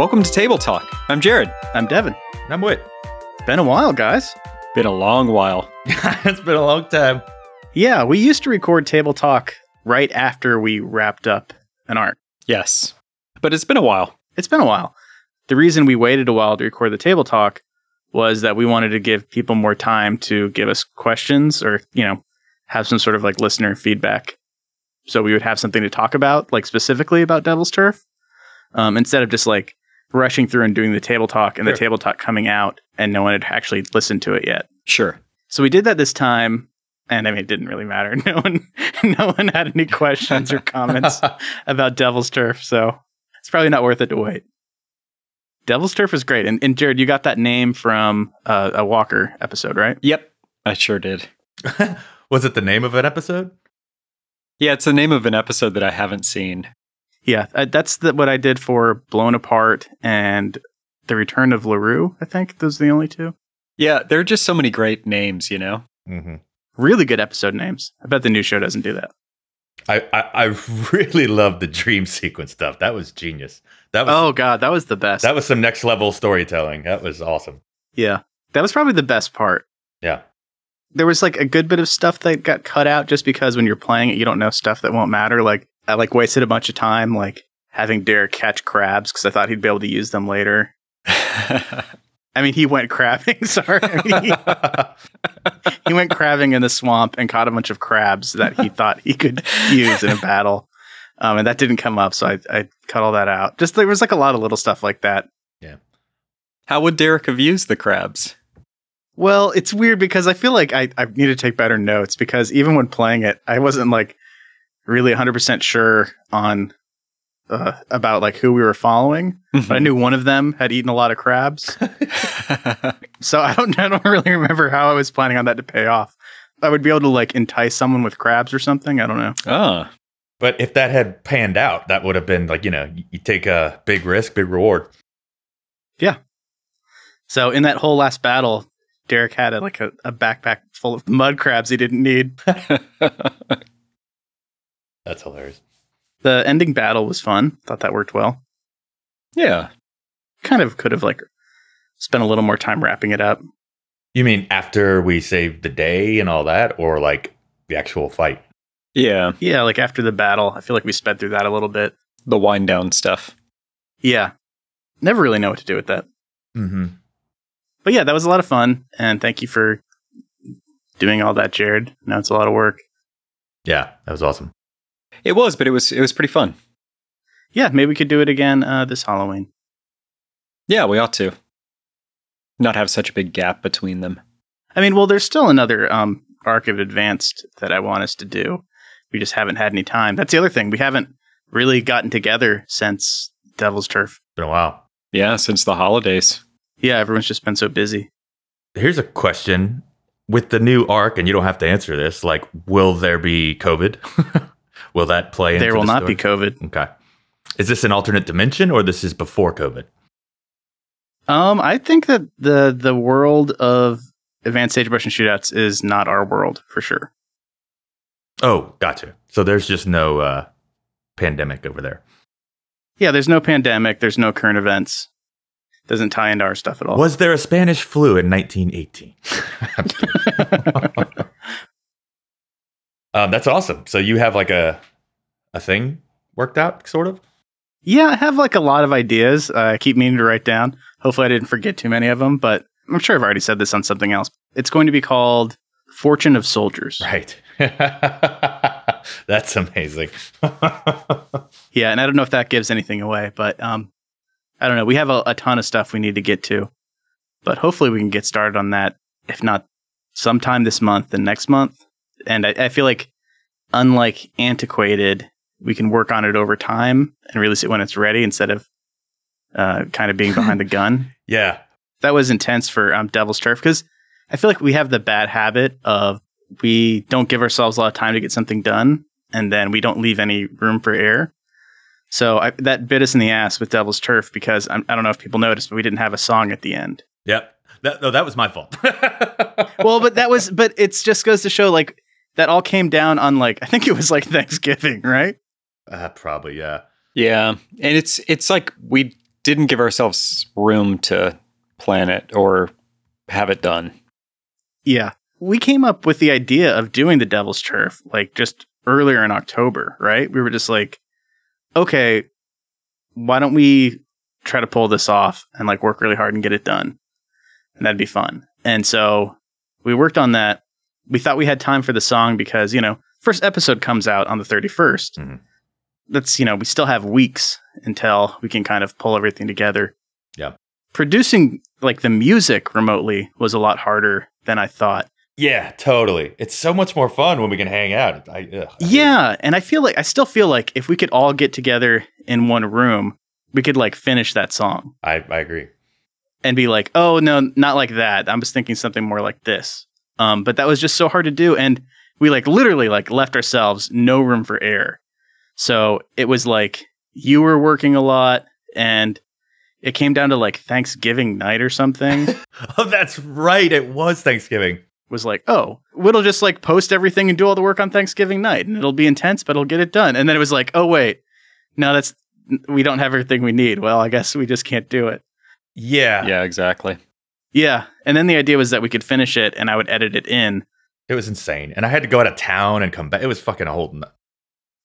Welcome to Table Talk. I'm Jared. I'm Devin. I'm Whit. Been a while, guys. Been a long while. it's been a long time. Yeah, we used to record Table Talk right after we wrapped up an arc. Yes. But it's been a while. It's been a while. The reason we waited a while to record the Table Talk was that we wanted to give people more time to give us questions or, you know, have some sort of like listener feedback. So we would have something to talk about, like specifically about Devil's Turf, um, instead of just like rushing through and doing the table talk and Sure. the table talk coming out and no one had actually listened to it yet. Sure. So we did that this time, and I mean, it didn't really matter. No one, no one had any questions or comments about Devil's Turf, so it's probably not worth it to wait. Devil's Turf is great, and, and Jared, you got that name from uh, a Walker episode, right? Yep. I sure did. Was it the name of an episode? Yeah, it's the name of an episode that I haven't seen. Yeah, uh, that's the, what I did for Blown Apart and The Return of Larue. I think those are the only two. Yeah, there are just so many great names, you know? Mm-hmm. Really good episode names. I bet the new show doesn't do that. I, I I really love the dream sequence stuff. That was genius. That was Oh god, that was the best. that was some next level storytelling. That was awesome. yeah, that was probably the best part. Yeah. there was like a good bit of stuff that got cut out just because when you're playing it, you don't know stuff that won't matter. Like I like wasted a bunch of time like having Derek catch crabs because I thought he'd be able to use them later. I mean, he went crabbing. Sorry, I mean, he, he went crabbing in the swamp and caught a bunch of crabs that he thought he could use in a battle. Um, and that didn't come up, so I, I cut all that out. Just there was like a lot of little stuff like that. Yeah. How would Derek have used the crabs? Well, it's weird because I feel like I, I need to take better notes because even when playing it, I wasn't like really 100% sure on uh, about like who we were following. But I knew one of them had eaten a lot of crabs. so I don't I don't really remember how I was planning on that to pay off. I would be able to like entice someone with crabs or something. I don't know. ah, but if that had panned out, that would have been like you know you, you take a big risk, big reward. Yeah. So in that whole last battle, Derek had a, like a, a backpack full of mud crabs he didn't need. That's hilarious. The ending battle was fun. Thought that worked well. yeah. Kind of could have like spent a little more time wrapping it up. You mean after we saved the day and all that, or like the actual fight? Yeah. Yeah, like after the battle, I feel like we sped through that a little bit. The wind down stuff. Yeah. Never really know what to do with that. Mm-hmm. But yeah, that was a lot of fun. And thank you for doing all that, Jared. Now it's a lot of work. Yeah, that was awesome. It was, but it was it was pretty fun. Yeah, maybe we could do it again uh, this Halloween. Yeah, we ought to. Not have such a big gap between them. I mean, well, there's still another um, arc of Advanced that I want us to do. We just haven't had any time. That's the other thing. We haven't really gotten together since Devil's Turf. Been a while. Yeah, since the holidays. Yeah, everyone's just been so busy. Here's a question: With the new arc, and you don't have to answer this. Like, will there be COVID? will that play? there will the not story? be COVID. Okay. Is this an alternate dimension, or this is before COVID? Um, I think that the the world of Advanced Sagebrush and Shootouts is not our world for sure. Oh, gotcha. So there's just no uh, pandemic over there. Yeah, there's no pandemic. There's no current events. Doesn't tie into our stuff at all. Was there a Spanish flu in 1918? um, that's awesome. So you have like a a thing worked out, sort of. Yeah, I have like a lot of ideas. Uh, I keep meaning to write down. Hopefully, I didn't forget too many of them, but I'm sure I've already said this on something else. It's going to be called Fortune of Soldiers. Right. that's amazing. Yeah, and I don't know if that gives anything away, but um, I don't know. We have a, a ton of stuff we need to get to, but hopefully we can get started on that. If not sometime this month, and next month. And I, I feel like, unlike Antiquated, we can work on it over time and release it when it's ready instead of uh, kind of being behind the gun. yeah. That was intense for um, Devil's Turf because I feel like we have the bad habit of we don't give ourselves a lot of time to get something done, and then we don't leave any room for error. So I, that bit us in the ass with Devil's Turf because I'm, I don't know if people noticed, but we didn't have a song at the end. Yep. That, no, that was my fault. Well, but that was, but it's just goes to show like that all came down on like I think it was like Thanksgiving, right? uh, probably, yeah. Yeah, and it's it's like we didn't give ourselves room to plan it or have it done. Yeah. We came up with the idea of doing the Devil's Turf like just earlier in October, right? We were just like, okay, why don't we try to pull this off and like work really hard and get it done? And that'd be fun. And so we worked on that. We thought we had time for the song because, you know, first episode comes out on the 31st. Mhm. That's, you know, we still have weeks until we can kind of pull everything together. Yeah. Producing like the music remotely was a lot harder than I thought. Yeah, totally. It's so much more fun when we can hang out. I, ugh, I Yeah, and I feel like I still feel like if we could all get together in one room, we could like finish that song. I, I agree. and be like, "Oh no, not like that. i'm just thinking something more like this." Um, but that was just so hard to do, and we like literally like left ourselves no room for error. So it was like you were working a lot, and it came down to like Thanksgiving night or something. Oh, that's right. It was Thanksgiving. was like, oh, we'll just like post everything and do all the work on Thanksgiving night, and it'll be intense, but it'll get it done. And then it was like, oh wait, no, that's we don't have everything we need. Well, I guess we just can't do it. Yeah. Yeah, exactly. Yeah, and then the idea was that we could finish it, and I would edit it in. It was insane. And I had to go out of town and come back. It was fucking a whole.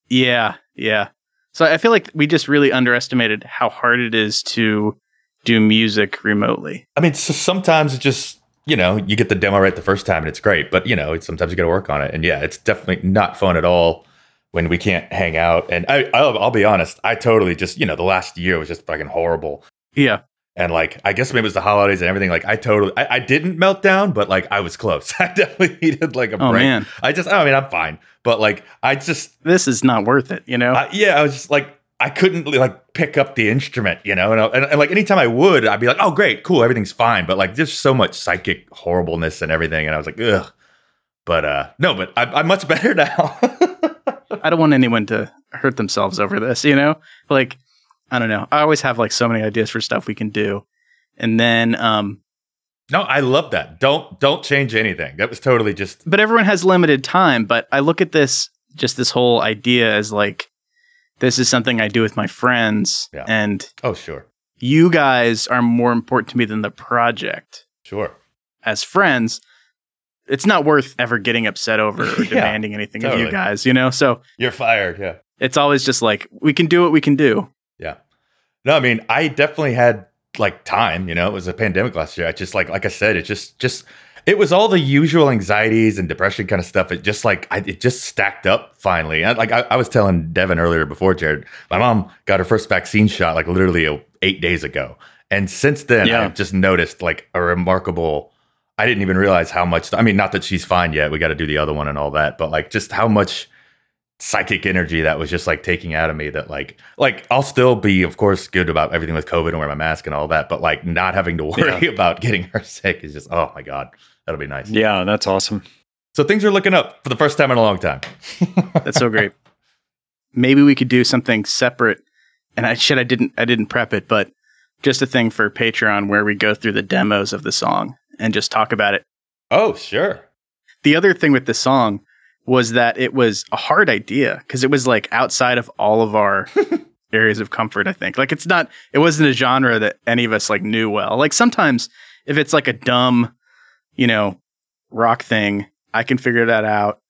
Yeah, yeah. So I feel like we just really underestimated how hard it is to do music remotely. I mean, so sometimes it just, you know, you get the demo right the first time and it's great. But, you know, it's, sometimes you got to work on it. And yeah, it's definitely not fun at all when we can't hang out. And I, I'll, I'll be honest, I totally just, you know, the last year was just fucking horrible. Yeah, And like, I guess maybe it was the holidays and everything. Like, I totally, I, I didn't melt down, but like, I was close. I definitely needed like a Oh break. man, I just, I mean, I'm fine, but like, I just, this is not worth it. You know? I, yeah, I was just like, I couldn't like pick up the instrument, you know, and, and, and like anytime I would, I'd be like, oh, great, cool, everything's fine. But like, there's so much psychic horribleness and everything, and I was like, ugh. But uh, no, but I, I'm much better now. I don't want anyone to hurt themselves over this, you know? Like, I don't know. I always have like so many ideas for stuff we can do. And then, um, no, I love that. Don't don't change anything. That was totally just but everyone has limited time. But I look at this, just this whole idea as like, this is something I do with my friends. Yeah. And oh sure, you guys are more important to me than the project. sure. As friends, it's not worth ever getting upset over or Yeah, demanding anything of you guys, you know? So You're fired. Yeah. it's always just like, we can do what we can do. Yeah. No, I mean, I definitely had like time, you know, it was a pandemic last year. I just like, like I said, it just, just, it was all the usual anxieties and depression kind of stuff. It just like, I, it just stacked up finally. I, like I, I was telling Devin earlier before, Jared, my mom got her first vaccine shot like literally uh, eight days ago. And since then, Yeah. I've just noticed like a remarkable, I didn't even realize how much, I mean, not that she's fine yet. We got to do the other one and all that, but like just how much psychic energy that was just like taking out of me that like like I'll still be of course good about everything with COVID and wear my mask and all that, but like not having to worry about getting her sick is just oh my god. That'll be nice. Yeah, that's awesome. So things are looking up for the first time in a long time. That's so great. Maybe we could do something separate. And I shit, I didn't, I didn't prep it, but just a thing for Patreon where we go through the demos of the song and just talk about it. Oh, sure. The other thing with the song was that it was a hard idea because it was like outside of all of our areas of comfort. I think like it's not, it wasn't a genre that any of us like knew well. Like sometimes if it's like a dumb, you know, rock thing, I can figure that out.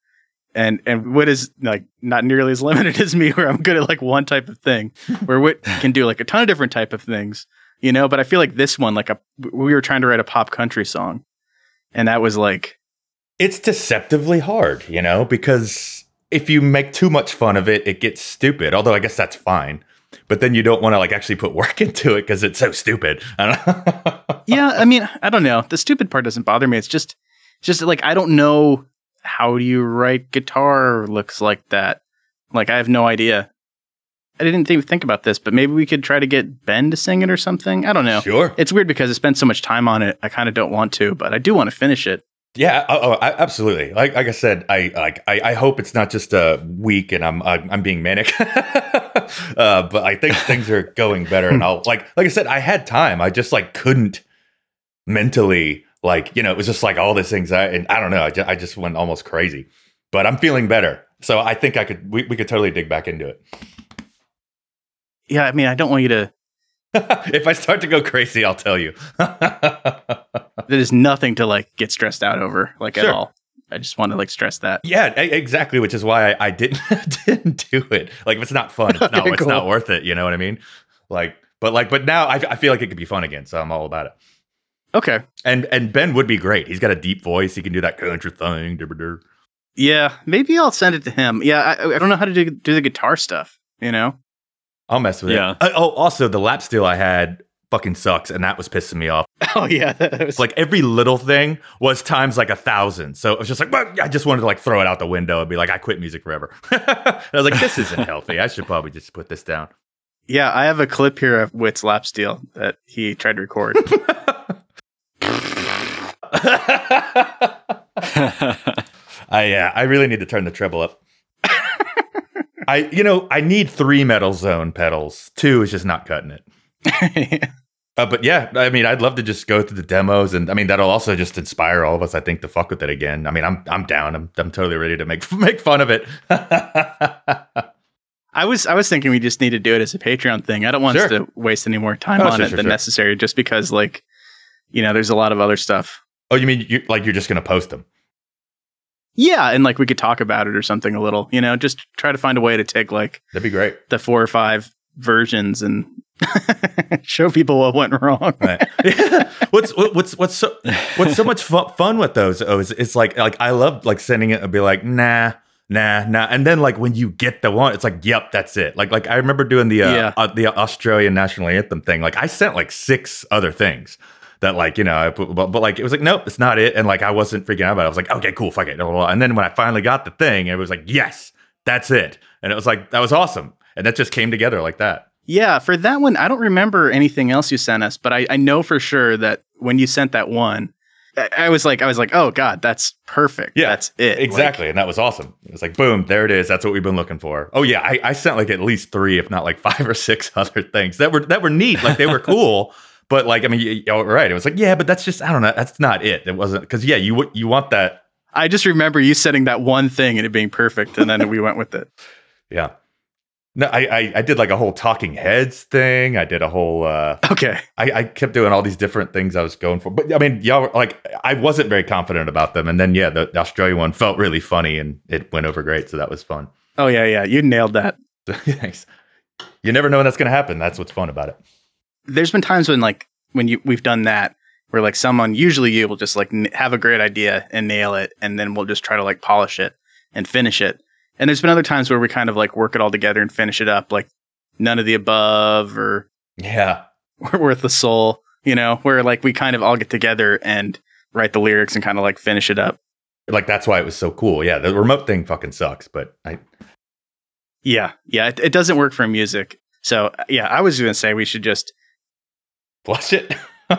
And and Wit is like not nearly as limited as me, where I'm good at like one type of thing, where Wit can do like a ton of different type of things, you know. But I feel like this one, like a we were trying to write a pop country song, and that was like It's deceptively hard, you know, because if you make too much fun of it, it gets stupid. Although I guess that's fine. But then you don't want to like actually put work into it because it's so stupid. I don't yeah, I mean, I don't know. The stupid part doesn't bother me. It's just, just like I don't know how do you write guitar looks like that. Like I have no idea. I didn't think think about this, but maybe we could try to get Ben to sing it or something. I don't know. Sure. It's weird because I spent so much time on it. I kind of don't want to, but I do want to finish it. Yeah, oh, oh, I, absolutely. Like, like I said, I like I, I hope it's not just a week and I'm I'm, I'm being manic, uh, but I think things are going better. And I'll like like I said, I had time. I just like couldn't mentally like you know it was just like all this anxiety and I don't know. I just, I just went almost crazy, but I'm feeling better. So I think I could we, we could totally dig back into it. Yeah, I mean, I don't want you to if I start to go crazy, I'll tell you. There's nothing to like get stressed out over, like Sure. at all. I just want to like stress that. yeah, exactly. Which is why I, I didn't didn't do it. Like, if it's not fun, no, Okay, it's not worth it. You know what I mean? Like, but like, but now I, I feel like it could be fun again, so I'm all about it. Okay. And and Ben would be great. He's got a deep voice. He can do that country thing. Yeah, maybe I'll send it to him. Yeah, I, I don't know how to do, do the guitar stuff. You know? I'll mess with Yeah. it. Uh, oh, also the lap steel I had fucking sucks, and that was pissing me off. Oh yeah, that was like every little thing was times like a thousand. So it was just like, well, I just wanted to like throw it out the window and be like, I quit music forever. and I was like, this isn't healthy. I should probably just put this down. yeah. I have a clip here of Witt's lap steel that he tried to record. I yeah, I really need to turn the treble up. I you know I need three metal zone pedals. Two is just not cutting it. Uh, but yeah, I mean, I'd love to just go through the demos, and I mean that'll also just inspire all of us. I think to fuck with it again. I mean, I'm I'm down. I'm I'm totally ready to make make fun of it. I was I was thinking we just need to do it as a Patreon thing. I don't want us to waste any more time Oh, on sure, it sure, than sure. necessary, just because like you know there's a lot of other stuff. oh, you mean you like you're just gonna post them? Yeah, and like we could talk about it or something a little. You know, just try to find a way to take like That'd be great. the four or five versions and show people what went wrong. Right. what's what- what's what's so what's so much fu- fun with those? Oh, is it's like like I love like sending it and be like nah nah nah, and then like when you get the one, it's like yep that's it. Like like I remember doing the uh, Yeah. uh, the Australian national anthem thing. Like I sent like six other things. That like you know, I put, but, but like it was like nope, it's not it, and like I wasn't freaking out about it. I was like, okay, cool, fuck it, blah, blah, blah. and then when I finally got the thing, it was like, yes, that's it, and it was like that was awesome, and that just came together like that. Yeah, for that one, I don't remember anything else you sent us, but I, I know for sure that when you sent that one, I, was like, I was like, oh god, that's perfect. Yeah, that's it. Like, Exactly, and that was awesome. It was like, boom, there it is. That's what we've been looking for. Oh yeah, I, I sent like at least three, if not like five or six other things that were that were neat. Like they were cool, but like I mean, right. It was like, yeah, but that's just I don't know. That's not it. It wasn't because yeah, you you want that. I just remember you setting that one thing and it being perfect, and then we went with it. Yeah. No, I, I I did like a whole Talking Heads thing. I did a whole. uh Okay. I, I kept doing all these different things I was going for, but I mean, y'all were like I wasn't very confident about them, and then yeah, the, the Australia one felt really funny and it went over great, so that was fun. Oh yeah, yeah, you nailed that. Thanks. You never know when that's going to happen. That's what's fun about it. There's been times when like when you we've done that where like someone usually you will just like n- have a great idea and nail it, and then we'll just try to like polish it and finish it. And there's been other times where we kind of like work it all together and finish it up, like none of the above or Yeah. we're worth the soul, you know, where like we kind of all get together and write the lyrics and kind of like finish it up. Like that's why it was so cool. Yeah, the remote thing fucking sucks, but I Yeah, yeah, it, it doesn't work for music. So yeah, I was gonna say we should just flush it.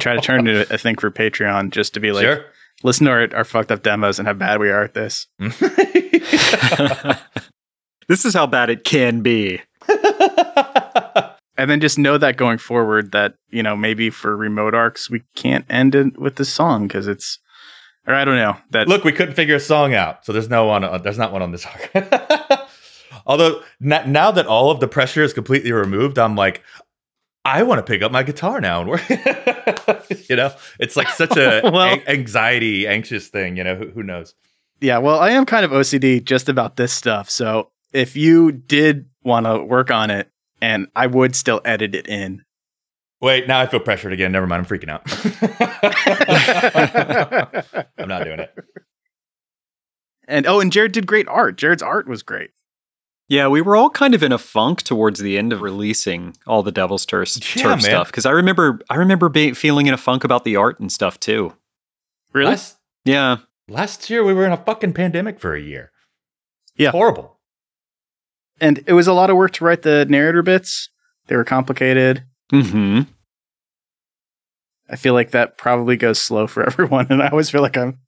try to turn it a thing for Patreon, just to be like, sure. listen to our, our fucked up demos and how bad we are at this. this is how bad it can be. And then just know that going forward, that you know maybe for remote arcs we can't end it with this song because it's, or I don't know that. Look, we couldn't figure a song out, so there's no one. Uh, there's not one on this arc. Although now that all of the pressure is completely removed, I'm like, I want to pick up my guitar now and work. you know, it's like such a Well- an- anxiety, anxious thing. You know, who, who knows? Yeah, well, I am kind of OCD just about this stuff. So if you did want to work on it, and I would still edit it in. Wait, now I feel pressured again. Never mind, I'm freaking out. I'm not doing it. And oh, and Jared did great art. Jared's art was great. Yeah, we were all kind of in a funk towards the end of releasing all the Devil's Turf, Yeah, turf man. stuff because I remember I remember being feeling in a funk about the art and stuff too. Really? Last, Yeah, last year we were in a fucking pandemic for a year. Yeah. horrible. And it was a lot of work to write the narrator bits. They were complicated. hmm I feel like that probably goes slow for everyone, and I always feel like I'm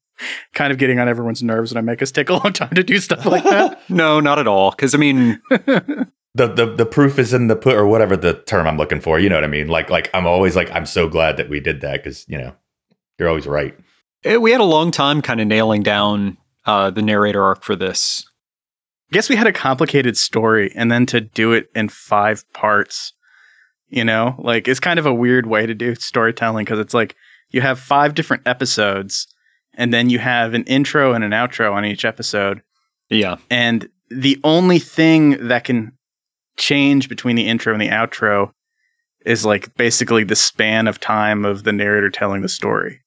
kind of getting on everyone's nerves when I make us take a long time to do stuff like that. No, not at all. Because I mean, the the the proof is in the put or whatever the term I'm looking for. You know what I mean? Like like I'm always like I'm so glad that we did that because you know you're always right. eh, we had a long time kind of nailing down uh, the narrator arc for this. I guess we had a complicated story, and then to do it in five parts, You know, like it's kind of a weird way to do storytelling because it's like you have five different episodes and then you have an intro and an outro on each episode. Yeah. And the only thing that can change between the intro and the outro is like basically the span of time of the narrator telling the story.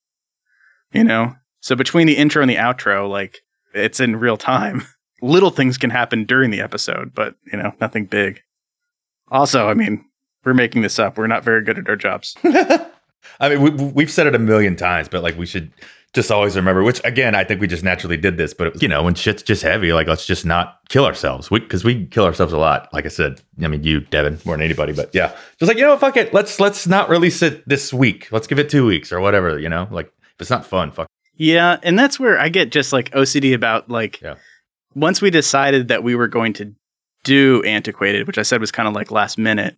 You know? So between the intro and the outro, like it's in real time. Little things can happen during the episode, but you know, nothing big. Also, I mean, we're making this up. We're not very good at our jobs. I mean, we, we've said it a million times, but like we should just always remember. Which again, I think we just naturally did this, but it was, you know, when shit's just heavy, like let's just not kill ourselves. because we, kill ourselves a lot. Like I said, I mean, you, Devin, more than anybody, but yeah, just like you know, fuck it. Let's let's not release it this week. Let's give it two weeks or whatever. You know, like if it's not fun, fuck. Yeah, and that's where I get just like OCD about like Yeah. once we decided that we were going to do antiquated, which I said was kind of like last minute.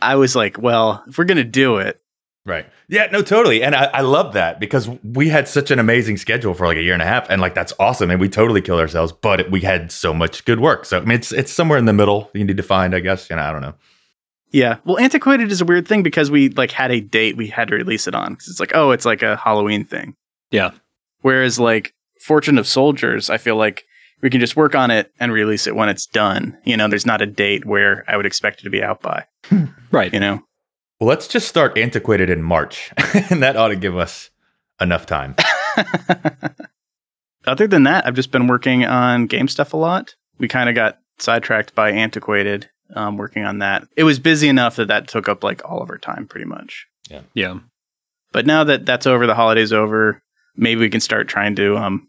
I was like, well, if we're gonna do it, Right. Yeah, no, totally. And I, I love that because we had such an amazing schedule for like a year and a half. And like that's awesome. And we totally killed ourselves, but we had so much good work. So I mean it's it's somewhere in the middle you need to find, I guess. You know, I don't know. yeah. Well, antiquated is a weird thing because we like had a date we had to release it on because it's like, oh, it's like a Halloween thing. Yeah. Whereas like Fortune of Soldiers, I feel like we can just work on it and release it when it's done. You know, there's not a date where I would expect it to be out by. Hmm. Right. You know. Well, let's just start antiquated in March. and that ought to give us enough time. Other than that, I've just been working on game stuff a lot. We kind of got sidetracked by Antiquated, um, working on that. It was busy enough that that took up like all of our time pretty much. Yeah. Yeah. But now that that's over, the holiday's over, maybe we can start trying to, um,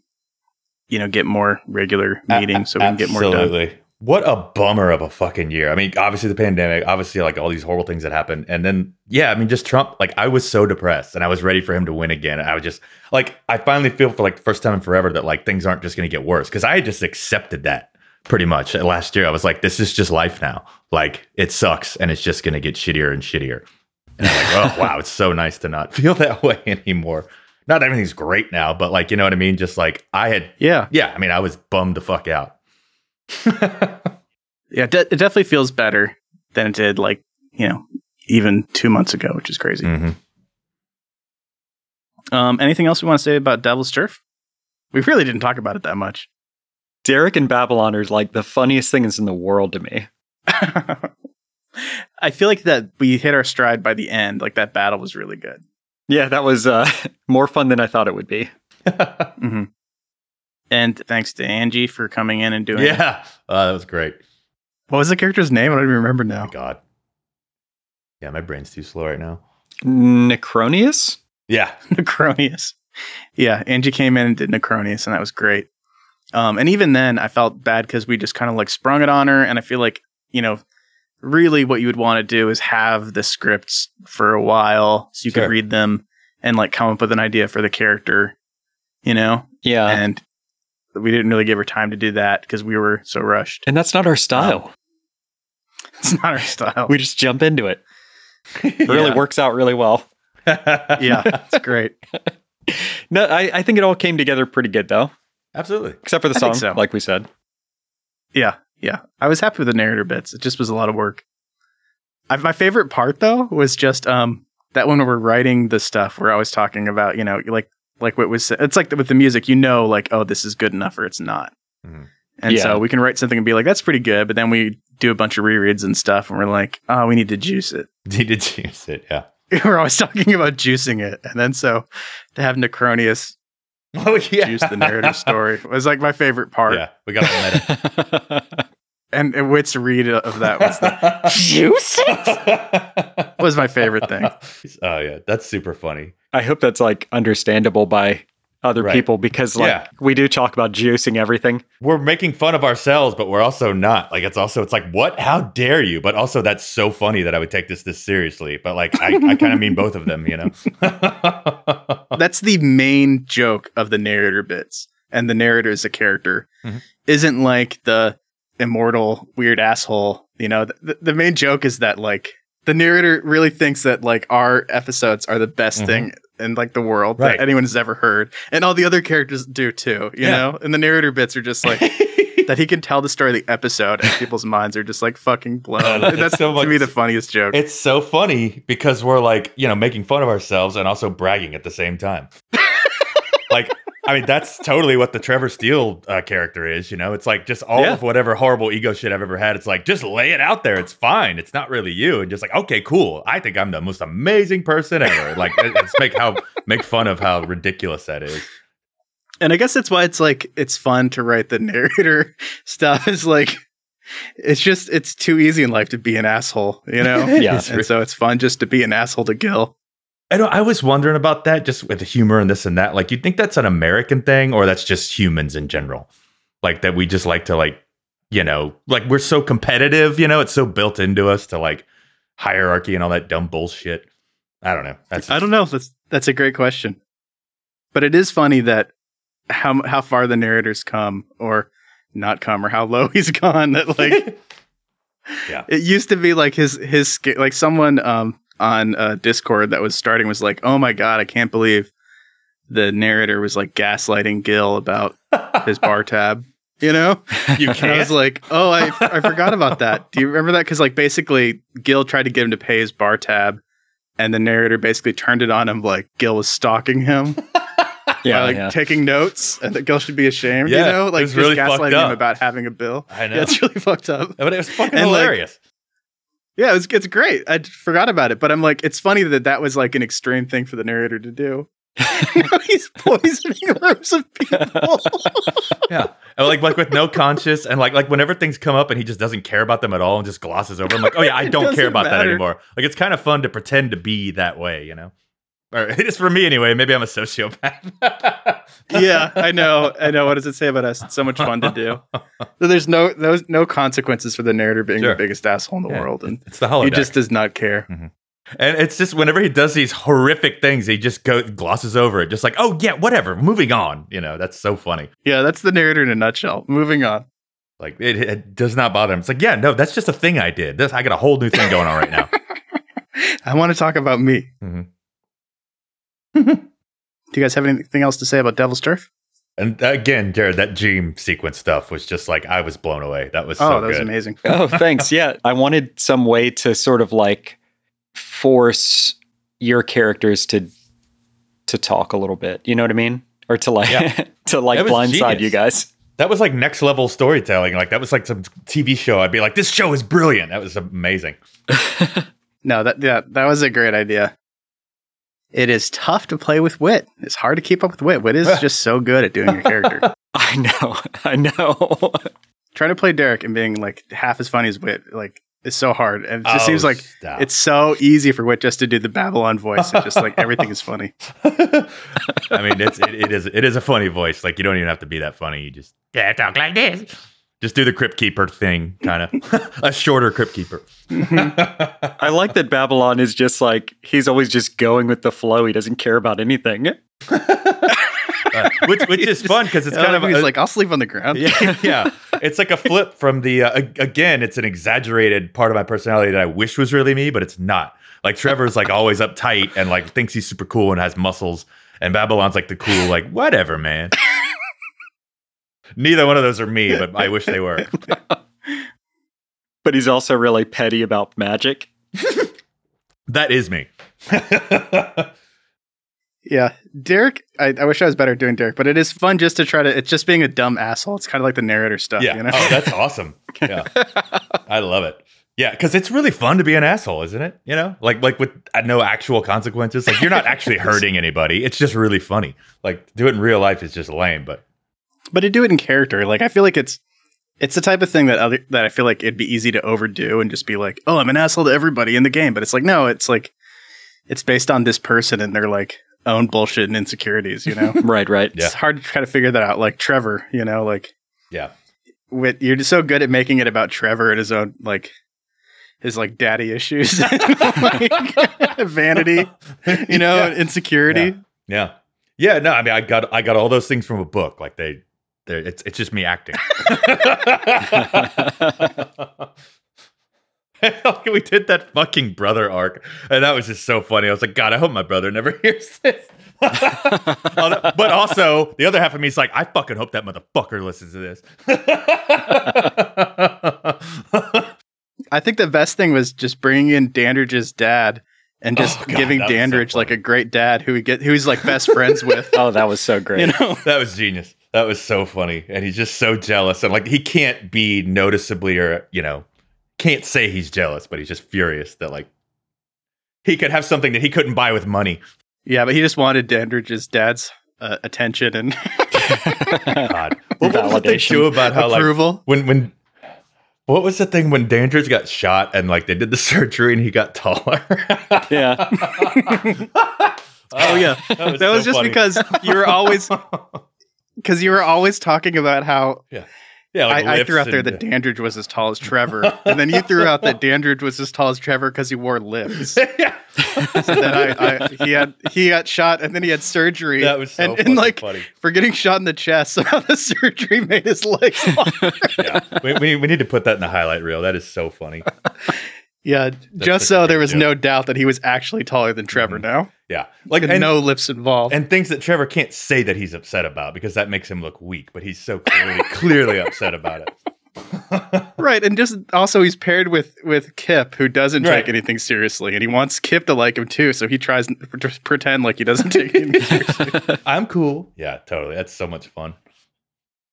you know, get more regular meetings so we can get more done. Absolutely. What a bummer of a fucking year. I mean, obviously the pandemic, obviously like all these horrible things that happened. And then, yeah, I mean, just Trump, like I was so depressed and I was ready for him to win again. I was just like, I finally feel for like the first time in forever that like things aren't just going to get worse. Cause I had just accepted that pretty much last year. I was like, this is just life now. Like it sucks and it's just going to get shittier and shittier. And I'm like, oh, wow, it's so nice to not feel that way anymore. Not everything's great now, but like, you know what I mean? Just like I had, Yeah. yeah, I mean, I was bummed the fuck out. Yeah. De- it definitely feels better than it did like, you know, even two months ago, which is crazy. hmm Um, anything else we want to say about Devil's Turf? We really didn't talk about it that much. Derek and Babylon are like the funniest things in the world to me. I feel like that we hit our stride by the end. Like that battle was really good. Yeah, that was uh, more fun than I thought it would be. hmm And thanks to Angie for coming in and doing. yeah, uh, that was great. What was the character's name? I don't even remember now. Oh, God. Yeah, my brain's too slow right now. Necronius? Yeah. Necronius. Yeah, Angie came in and did Necronius, and that was great. Um, and even then, I felt bad because we just kind of like sprung it on her, and I feel like you know, really, what you would want to do is have the scripts for a while so you Sure. could read them and like come up with an idea for the character, you know. Yeah. and we didn't really give her time to do that because we were so rushed. And that's not our style. It's not our style. We just jump into it. It really Yeah. works out really well. yeah, it's great. No, I, I think it all came together pretty good though, Absolutely. except for the I song, so. like we said. Yeah, yeah. I was happy with the narrator bits. It just was a lot of work. I, my favorite part though was just um that when we're writing the stuff, we're always talking about you know like like what was it's like with the music, you know, like oh this is good enough or it's not. Mhm. And Yeah. so we can write something and be like that's pretty good, but then we do a bunch of rereads and stuff, and we're like oh we need to juice it. He did choose it. Yeah. we're always talking about juicing it, and then so to have Necronius Oh, yeah. juice the narrative story was like my favorite part, Yeah. We got all meta. And, and Wit's read of that was the juice it was my favorite thing. Oh, yeah. That's super funny. I hope that's like understandable by other Right. people because like Yeah. we do talk about juicing everything. We're making fun of ourselves, but we're also not. Like, it's also, it's like, what? How dare you? But also, that's so funny that I would take this this seriously. But like, I, I kind of mean both of them, you know? That's the main joke of the narrator bits, and the narrator is a character. Mhm. Isn't like the immortal weird asshole. You know, the, the main joke is that like the narrator really thinks that like our episodes are the best Mhm. thing in like the world Right. that anyone has ever heard, and all the other characters do too. You Yeah. know, and the narrator bits are just like that he can tell the story of the episode and people's minds are just like fucking blown. That's so to much- me the funniest joke. It's so funny because we're like, you know, making fun of ourselves and also bragging at the same time. like, I mean, that's totally what the Trevor Steele uh, character is. You know, it's like just all Yeah. of whatever horrible ego shit I've ever had. It's like just lay it out there. It's fine. It's not really you. And just like, okay, cool. I think I'm the most amazing person ever. Like, let's make how make fun of how ridiculous that is. and I guess that's why it's like it's fun to write the narrator stuff. Is like it's just it's too easy in life to be an asshole, you know. Yeah. and so it's fun just to be an asshole to Gil. I know. I was wondering about that, just with the humor and this and that. Like, you think that's an American thing, or that's just humans in general? Like that we just like to like, you know, like we're so competitive. You know, it's so built into us to like hierarchy and all that dumb bullshit. I don't know. That's I don't know. That's that's a great question, but it is funny that how how far the narrators come or not come or how low he's gone. That like Yeah. it used to be like his his like someone um on uh, Discord that was starting was like, oh my god, I can't believe the narrator was like gaslighting Gil about his bar tab. You know, you and I was like, oh, I I forgot about that. Do you remember that? Because like basically, Gil tried to get him to pay his bar tab, and the narrator basically turned it on him like Gil was stalking him, Yeah, like yeah. taking notes, and that Gil should be ashamed. Yeah, you know, like was just really gaslighting up. him about having a bill. I know. Yeah, it's really fucked up. but it was fucking and, like, Yeah, it's it's great. I forgot about it, but I'm like, it's funny that that was like an extreme thing for the narrator to do. He's poisoning rooms of people. yeah. And like like with no conscience, and like like whenever things come up and he just doesn't care about them at all and just glosses over. I'm like, oh yeah, I don't care about that anymore. Like it's kind of fun to pretend to be that way, you know. Or it is for me anyway. Maybe I'm a sociopath. yeah, I know. I know. What does it say about us? It's so much fun to do. So there's no those no consequences for the narrator being Sure. the biggest asshole in the Yeah, world, and It's the holodeck. he just does not care. and it's just whenever he does these horrific things, he just goes glosses over it, just like, oh yeah, whatever, moving on. You know, that's so funny. Yeah, that's the narrator in a nutshell. Moving on. Like it, it does not bother him. It's like, yeah, no, that's just a thing I did. This I got a whole new thing going on right now. I want to talk about me. Mhm. Do you guys have anything else to say about Devil's Turf? And again, Jared, that dream sequence stuff was just like I was blown away. That was Oh, so that was amazing. oh, thanks. Yeah, I wanted some way to sort of like force your characters to to talk a little bit. You know what I mean? Or to like Yeah. to like blindside genius. you guys. That was like next level storytelling. Like that was like some TV show. I'd be like, this show is brilliant. That was amazing. No, that yeah, that was a great idea. It is tough to play with wit. It's hard to keep up with wit. Wit is just so good at doing your character. I know. I know. Trying to play Derek and being like half as funny as Wit, like, is so hard. And it just Oh, seems like stop. it's so easy for Wit just to do the Babylon voice. It's just like everything is funny. I mean, it's it, it is it is a funny voice. Like you don't even have to be that funny. You just yeah, talk like this. Just do the Crypt Keeper thing, kind of a shorter Crypt Keeper. I like that Babylon is just like he's always just going with the flow. He doesn't care about anything. Uh, which which is fun because it's I kind like of he's a- like, I'll sleep on the ground. yeah, yeah. It's like a flip from the uh, again. It's an exaggerated part of my personality that I wish was really me, but it's not. Like Trevor's like always uptight and like thinks he's super cool and has muscles, and Babylon's like the cool like whatever man. Neither one of those are me, but I wish they were. But he's also really petty about magic. That is me. Yeah. Derek, I, I wish I was better at doing Derek, but it is fun just to try to, it's just being a dumb asshole. It's kind of like the narrator stuff, yeah. you know? Oh, that's awesome. Yeah. I love it. Yeah, because it's really fun to be an asshole, isn't it? You know, like like with uh, no actual consequences. Like you're not actually hurting anybody. It's just really funny. Like do it in real life is just lame, but but to do it in character, like I feel like it's it's the type of thing that other that I feel like it'd be easy to overdo and just be like, oh, I'm an asshole to everybody in the game. But it's like, no, it's like it's based on this person and their like own bullshit and insecurities, you know? Right, right. Yeah. It's hard to try to figure that out. Like Trevor, you know, like yeah. with you're just so good at making it about Trevor and his own like his like daddy issues, like, vanity, you know, Yeah. and insecurity. Yeah. Yeah, no, I mean I got I got all those things from a book. Like they they it's it's just me acting. we did that fucking brother arc, and that was just so funny. I was like, God, I hope my brother never hears this. but also, the other half of me is like, I fucking hope that motherfucker listens to this. I think the best thing was just bringing in Dandridge's dad and just Oh, God, giving that was so Dandridge like a great dad who he get who's like best friends with. Oh, that was so great. You know, that was genius. That was so funny, and he's just so jealous, and like he can't be noticeably or you know can't say he's jealous, but he's just furious that like he could have something that he couldn't buy with money. yeah, but he just wanted Dandridge's dad's uh, attention and God, what was the thing too about how like approval. when when what was the thing when Dandridge got shot and like they did the surgery and he got taller? yeah. oh yeah, that was, that was so just funny. because you were always because you were always talking about how yeah, like I, I threw out there and- that Dandridge was as tall as Trevor, and then you threw out that Dandridge was as tall as Trevor because he wore lifts. yeah. So then I, I he had he got shot and then he had surgery. that was so and, and like funny. for getting shot in the chest, somehow the surgery made his legs. Yeah, we, we, we need to put that in the highlight reel. That is so funny. Yeah, just so there was joke. no doubt that he was actually taller than Trevor. Mhm. Now, Yeah, like and and, no lips involved. and things that Trevor can't say that he's upset about because that makes him look weak. But he's so clearly clearly upset about it. right, and just also he's paired with with Kip, who doesn't Right. take anything seriously, and he wants Kip to like him too. So he tries to pretend like he doesn't take anything seriously. I'm cool. Yeah, totally. That's so much fun.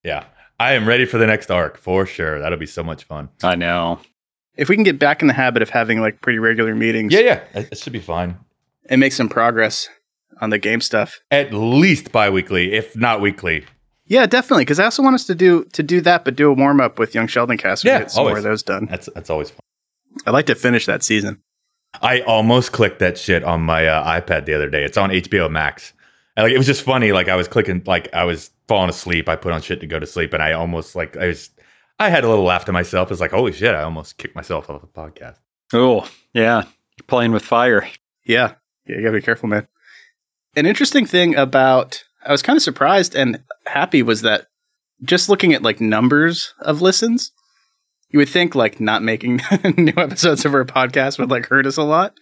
Yeah, I am ready for the next arc for sure. That'll be so much fun. I know. If we can get back in the habit of having like pretty regular meetings Yeah, yeah, it, should be fine. and make some progress on the game stuff. At least bi-weekly, if not weekly. Yeah, definitely. Because I also want us to do to do that, but do a warm up with Young Sheldon Cast. Yeah, get some more always. of those done. That's that's always fun. I'd like to finish that season. I almost clicked that shit on my uh, iPad the other day. It's on HBO Max. And like it was just funny. Like I was clicking, like I was falling asleep. I put on shit to go to sleep, and I almost like I was. I had a little laugh to myself. It's like, holy shit! I almost kicked myself off the podcast. Oh, yeah. You're playing with fire. Yeah, yeah, you gotta be careful, man. An interesting thing about I was kind of surprised and happy was that just looking at like numbers of listens, you would think like not making new episodes of our podcast would like hurt us a lot,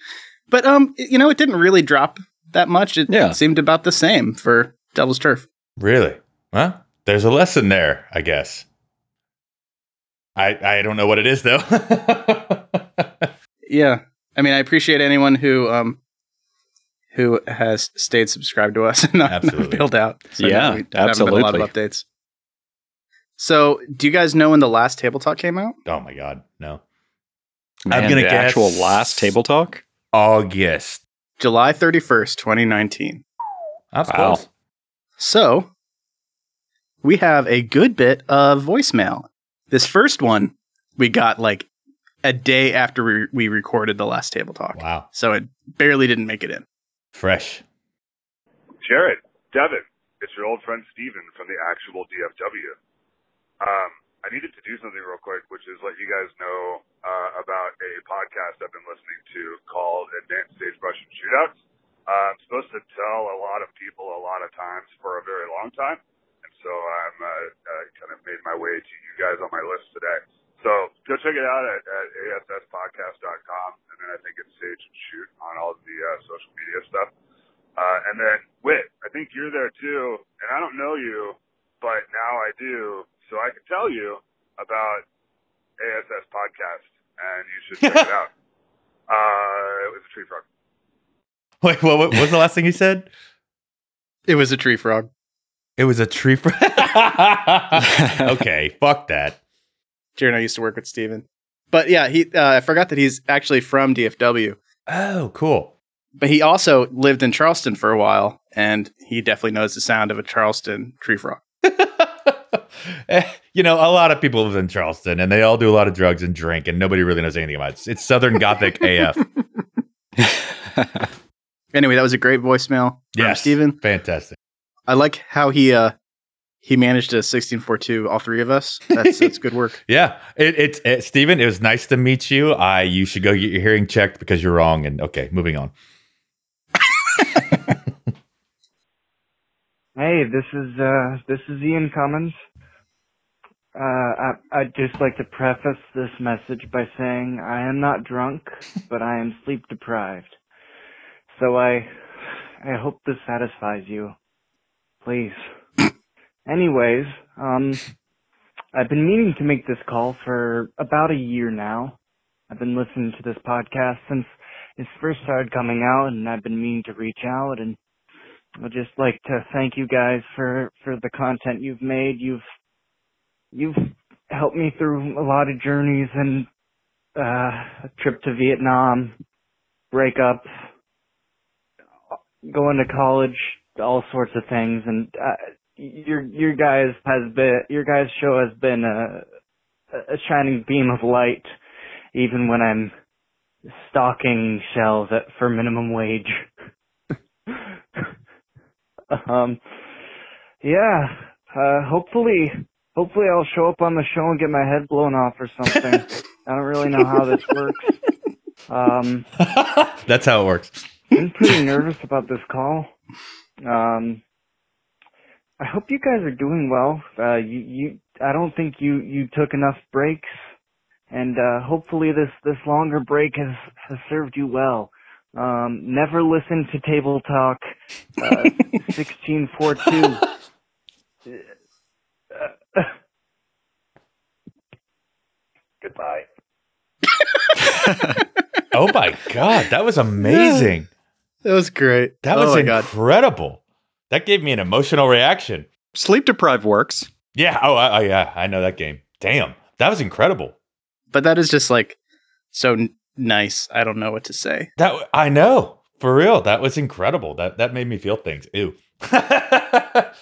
but um, you know, it didn't really drop that much. It Yeah. seemed about the same for Devil's Turf. Really? Well, there's a lesson there, I guess. I I don't know what it is though. Yeah, I mean, I appreciate anyone who um who has stayed subscribed to us and not, not Absolutely. bailed out. Yeah, we haven't been a lot of updates. So, do you guys know when the last table talk came out? oh my god, no. Man, I'm gonna the guess- actual last table talk. August. July 31st, 2019. That's Wow. close. So, we have a good bit of voicemail. This first one we got like a day after we, we recorded the last table talk. Wow. So, it barely didn't make it in. Fresh. Jared, Devin, it's your old friend Steven from the actual DFW. Um, I needed to do something real quick, which is let you guys know uh, about a podcast I've been listening to called Advanced Sagebrush and Shootouts. Uh, I'm supposed to tell a lot of people a lot of times for a very long time, and so I'm uh, uh, kind of made my way to you guys on my list today. So go check it out at, at asspodcast.com, and then I think it's Sage and Shoot on all the uh, social media stuff. Uh, and then Wit, I think you're there too, and I don't know you, but now I do, so I can tell you about ASS podcast, and you should check it out. Uh, it was a tree frog. Wait, what, what was the last thing you said? It was a tree frog. It was a tree. Fr- okay, fuck that. Jared and I used to work with Steven. But yeah, he uh, I forgot that he's actually from DFW. Oh, cool. But he also lived in Charleston for a while, and he definitely knows the sound of a Charleston tree frog. Eh, you know, a lot of people live in Charleston, and they all do a lot of drugs and drink, and nobody really knows anything about it. It's, it's Southern Gothic AF. Anyway, that was a great voicemail Yeah, Steven. fantastic. I like how he uh he managed a sixteen four two all three of us. That's that's good work. Yeah, it, it's it, Steven, It was nice to meet you. I you should go get your hearing checked because you're wrong. And okay, moving on. Hey, this is uh this is Ian Cummins. Uh, I, I'd just like to preface this message by saying I am not drunk, but I am sleep deprived. So I, I hope this satisfies you. Please. Anyways, um, I've been meaning to make this call for about a year now. I've been listening to this podcast since it first started coming out, and I've been meaning to reach out and I'd just like to thank you guys for for the content you've made. You've you've helped me through a lot of journeys and uh, a trip to Vietnam, breakup, going to college, all sorts of things. And uh, your your guys has been your guys show has been a a shining beam of light, even when I'm stocking shelves at for minimum wage. um, yeah. Uh, hopefully, hopefully I'll show up on the show and get my head blown off or something. I don't really know how this works. Um, That's how it works. been pretty nervous about this call. Um, I hope you guys are doing well. Uh, you, you, I don't think you, you took enough breaks, and uh, hopefully this, this longer break has, has served you well. Um, never listen to Table Talk, uh, sixteen four two. Goodbye. Oh my god, that was amazing. That was great. That oh was my god. incredible. That gave me an emotional reaction. Sleep deprived works. Yeah. Oh, I, I, yeah. I know that game. Damn, that was incredible. But that is just like so n- nice. I don't know what to say. That I know for real. That was incredible. That that made me feel things. Ew. but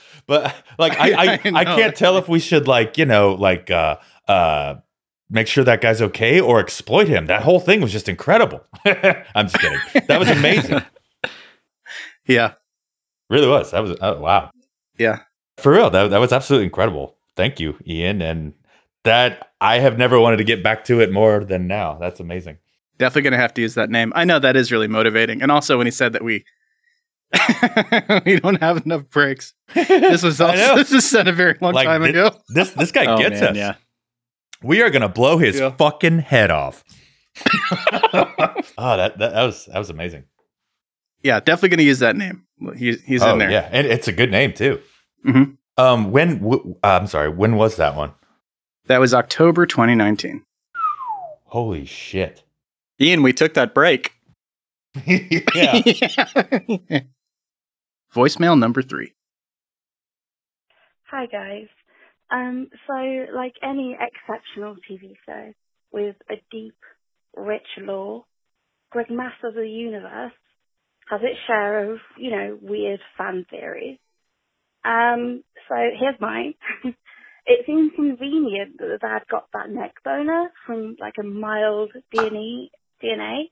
like I I, I I, can't tell if we should like you know like uh uh make sure that guy's okay or exploit him. That whole thing was just incredible. I'm just kidding. That was amazing. Yeah. really was. That was oh, wow. Yeah. For real. That that was absolutely incredible. Thank you, Ian. And that I have never wanted to get back to it more than now. That's amazing. Definitely gonna have to use that name. I know that is really motivating. And also when he said that we we don't have enough breaks. This was also, this was said a very long Like, time thi- ago. This this guy Oh, gets man, us. yeah. We are gonna blow his Yeah. fucking head off. oh, that, that that was that was amazing. Yeah, definitely gonna use that name. He, he's oh, in there. Yeah, and it's a good name too. Mhm. Um, when w- uh, I'm sorry, when was that one? That was October 2019. Holy shit! Ian, we took that break. yeah, Voicemail number three. Hi guys. Um, so like any exceptional TV show with a deep, rich lore, Greg Masters of the Universe has its share of, you know, weird fan theories. Um, so here's mine. it seems convenient that the dad got that neck boner from like a mild DNA, DNA,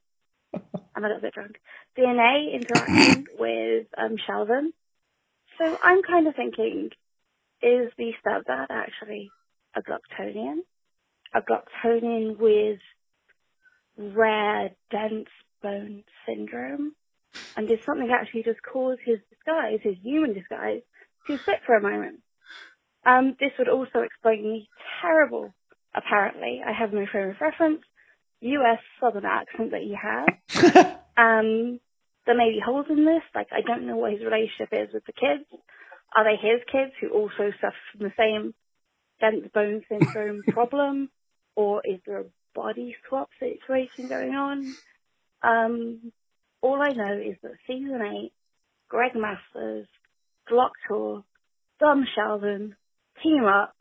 I'm a little bit drunk, DNA interaction with um, Sheldon. So I'm kind of thinking, is the stepdad actually a Gluctonian? A Gluctonian with rare dense bone syndrome? And did something actually just cause his disguise, his human disguise, to slip for a moment? Um, this would also explain the terrible, apparently, I have no frame of reference, US southern accent that he has. um, there may be holes in this, like I don't know what his relationship is with the kids. Are they his kids who also suffer from the same dense bone syndrome problem? Or is there a body swap situation going on? Um, all I know is that season 8, Greg Masters, Glocktor, Dom Sheldon, team up,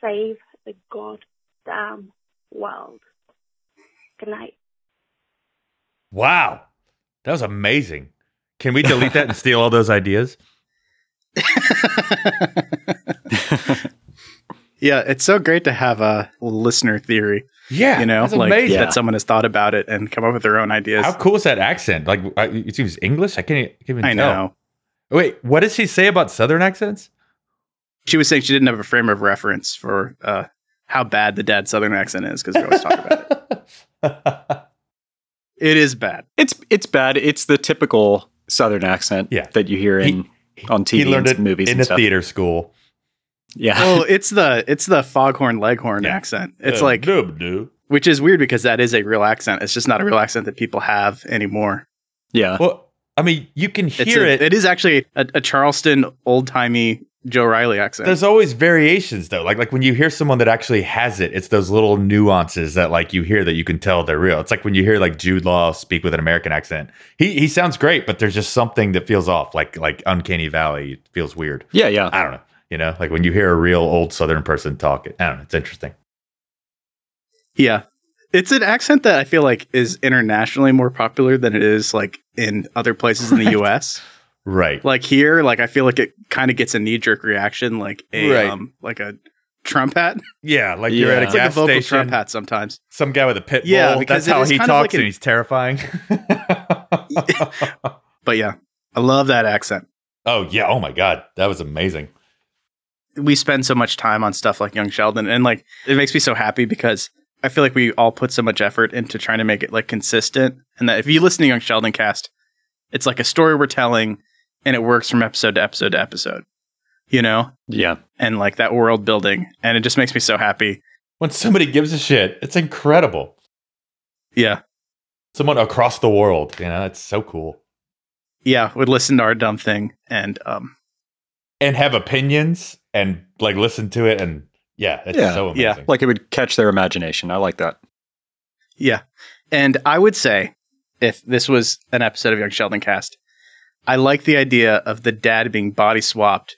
save the goddamn world. Good night. wow, that was amazing. Can we delete that and steal all those ideas? yeah, it's so great to have a listener theory. Yeah, You know, that's like amazing. that someone has thought about it and come up with their own ideas. How cool is that accent? Like, I- it seems English. I can't, can't even I tell. know. Wait, what does he say about Southern accents? She was saying she didn't have a frame of reference for uh, how bad the dad Southern accent is because we always talk about it. It is bad. It's it's bad. It's the typical Southern accent Yeah. that you hear in on TV he learned and it movies in and a stuff. theater school. Yeah. well, it's the it's the foghorn leghorn Yeah. accent. It's Uh, like dub do. which is weird because that is a real accent. It's just not a real accent that people have anymore. yeah. Well, I mean, you can hear a- it. It is actually a, a Charleston old timey Joe Riley accent. There's always variations though. Like like when you hear someone that actually has it, it's those little nuances that like you hear that you can tell they're real. It's like when you hear like Jude Law speak with an American accent. He he sounds great, but there's just something that feels off. Like like Uncanny Valley it feels weird. Yeah, yeah. I don't know. You know, like when you hear a real old Southern person talk, I don't know. It's interesting. Yeah. It's an accent that I feel like is internationally more popular than it is like in other places in the US. Right. Like here, like I feel like it kind of gets a knee jerk reaction, like a Right. um like a Trump hat. Yeah, like you're at a Yeah. It's like a gas vocal station. Trump hat sometimes. Some guy with a pit bull. Yeah, because That's how he talks, like an- and he's terrifying. But yeah, I love that accent. oh yeah. Oh my god, that was amazing. We spend so much time on stuff like Young Sheldon, and like it makes me so happy because I feel like we all put so much effort into trying to make it like consistent, and that if you listen to Young Sheldon cast, it's like a story we're telling, and it works from episode to episode to episode, you know, Yeah. and like that world building, and it just makes me so happy. When somebody gives a shit, it's incredible. Yeah, Someone across the world, you know, it's so cool. yeah, would listen to our dumb thing, and um, And have opinions and like listen to it and yeah, it's Yeah, so yeah. Like it would catch their imagination. I like that. Yeah. And I would say if this was an episode of Young Sheldon cast, I like the idea of the dad being body swapped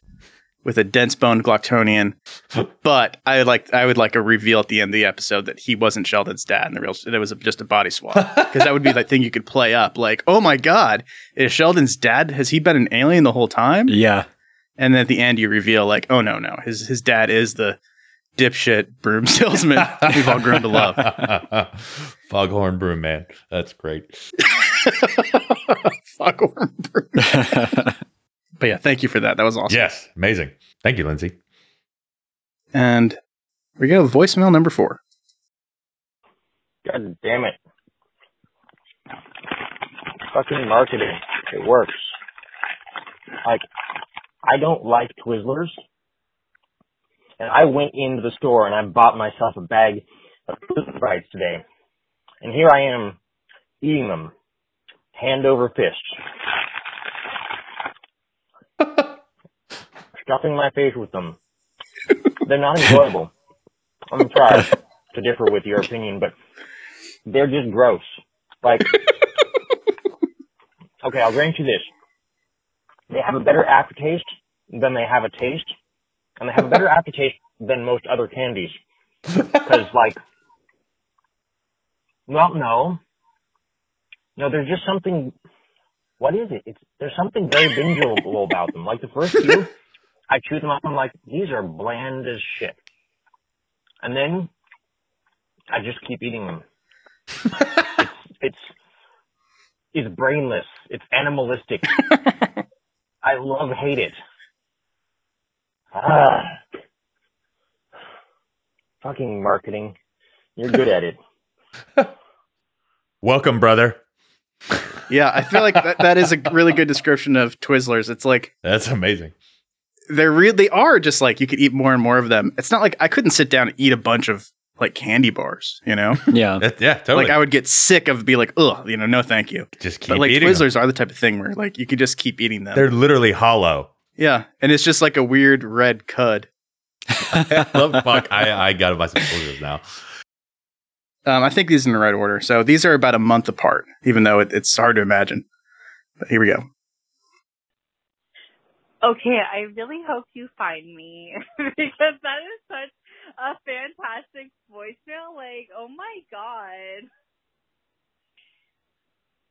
with a dense boned Glocktonian, but I like I would like a reveal at the end of the episode that he wasn't Sheldon's dad and the real it was just a body swap. Because that would be the thing you could play up. Like, oh my god, is Sheldon's dad has he been an alien the whole time? Yeah. And then at the end you reveal like, oh no, no, his his dad is the dipshit broom salesman we've all grown to love. Foghorn broom man. That's great. Foghorn broom. But yeah, thank you for that. That was awesome. Yes, amazing. Thank you, Lindsay. And we go to voicemail number four. God damn it. Fucking marketing. It works. Like, I don't like Twizzlers. And I went into the store and I bought myself a bag of Twizzler Bites today. And here I am eating them. Hand over fist. Stuffing my face with them. They're not enjoyable. I'm sorry to differ with your opinion, but they're just gross. Like, okay, I'll grant you this. They have a better aftertaste than they have a taste, and they have a better aftertaste than most other candies. Because, like, well, no, no, there's just something. What is it? It's there's something very bingeable about them. Like the first few, I chew them up. I'm like, these are bland as shit, and then I just keep eating them it's it's brainless. It's animalistic. I love hate it. Ah. Fucking marketing. You're good at it. Welcome, brother. Yeah, I feel like that, that is a really good description of Twizzlers. It's like That's amazing. they're real. They are just like you could eat more and more of them. It's not like I couldn't sit down and eat a bunch of like candy bars. You know, Yeah. That- yeah, totally. like I would get sick of be like, ugh, you know, no, thank you. just keep But like eating. them. Twizzlers are the type of thing where like you could just keep eating them. They're literally hollow. Yeah, and it's just like a weird red cud. Love fuck. I I gotta buy some Twizzlers now. Um, I think these are in the right order. So these are about a month apart, even though it, it's hard to imagine. But here we go. Okay, I really hope you find me because that is such a fantastic voicemail. Like, oh my god.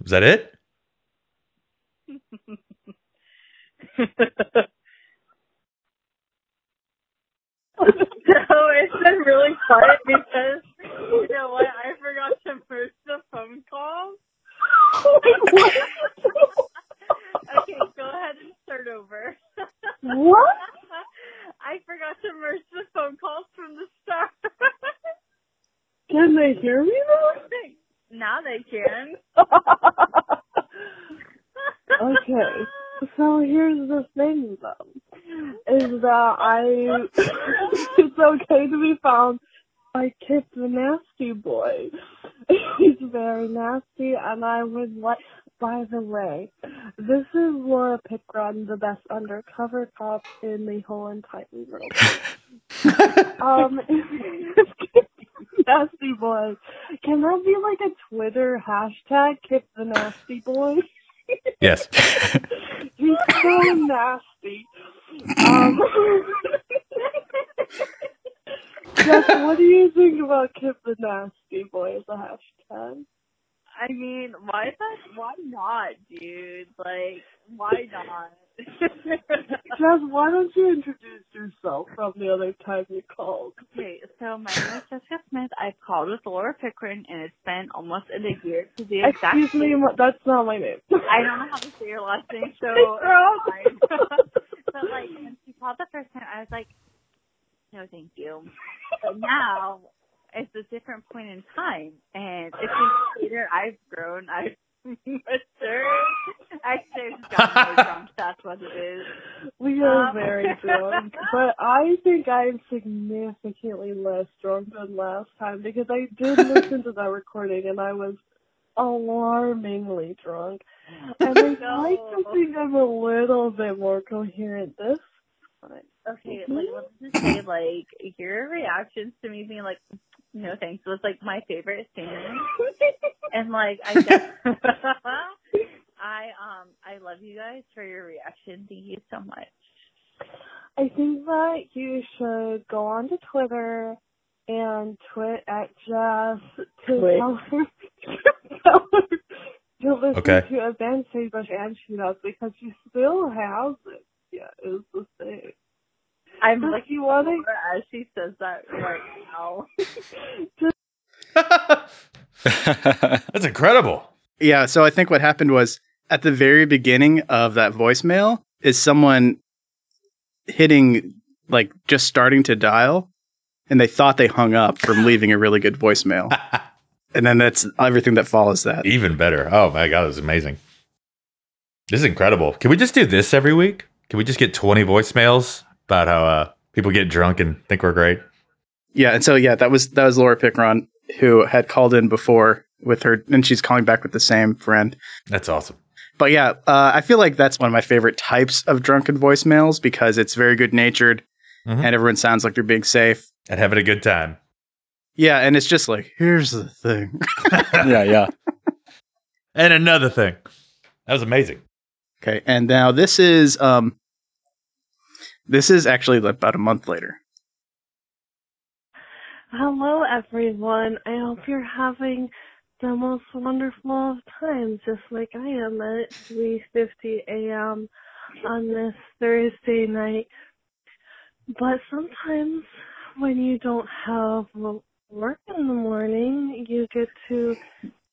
Is that it? so it's been really fun because you know what? I forgot to merge the phone calls. okay, go ahead and start over. What? I forgot to merge the phone calls from the start. Can they hear me now they can. Okay. So here's the thing though. is that I it's okay to be found by Kip the Nasty Boy. He's very nasty, and I would like. By the way, this is Laura Pickron, the best undercover cop in the whole entire world. um, Nasty Boy. Can that be like a Twitter hashtag? Kip the Nasty Boy. Yes. He's so nasty. Um, Jeff, what do you think about Kip the Nasty Boy as a hashtag? I mean, why that? Why not, dude? Like, why not? Jeff, why don't you introduce yourself from the other time you called? okay, so my name is Jessica Smith. I've called with Laura Pickering, and it's been almost a year to the exact Excuse me, that's not my name. I don't know how to say your last name, so but like when she called the first time, I was like, no, thank you. But now it's a different point in time, and it's later I've grown. I've matured. Actually, I've gotten really drunk. That's what it is. We are Um, very drunk, but I think I'm significantly less drunk than last time because I did listen to that recording and I was alarmingly drunk. And I No. like to think I'm a little bit more coherent this time. Okay, like let's just say like your reactions to me being like, no thanks It was like my favorite thing. and like I just I um I love you guys for your reaction. Thank you so much. I think that you should go on to Twitter and tweet at Jess to Twit. tell her, tell her to listen Okay. to Advanced Sagebrush and Shootouts because she still has it. Yeah, is the thing. I'm Does like she want to as she says that right now. That's incredible. Yeah, so I think what happened was at the very beginning of that voicemail is someone hitting like just starting to dial and they thought they hung up from leaving a really good voicemail. And then that's everything that follows that. Even better. Oh my god, this is amazing. This is incredible. Can we just do this every week? Can we just get 20 voicemails about how uh, people get drunk and think we're great? Yeah, and so yeah, that was that was Laura Pickron who had called in before with her and she's calling back with the same friend. That's awesome. But yeah, uh, I feel like that's one of my favorite types of drunken voicemails because it's very good natured Mhm. and everyone sounds like they're being safe. And having a good time. Yeah, and it's just like, here's the thing. yeah, yeah. And another thing. That was amazing. Okay, and now this is um this is actually about a month later. Hello, everyone. I hope you're having the most wonderful of times, just like I am at 3:50 a.m. on this Thursday night. But sometimes, when you don't have work in the morning, you get to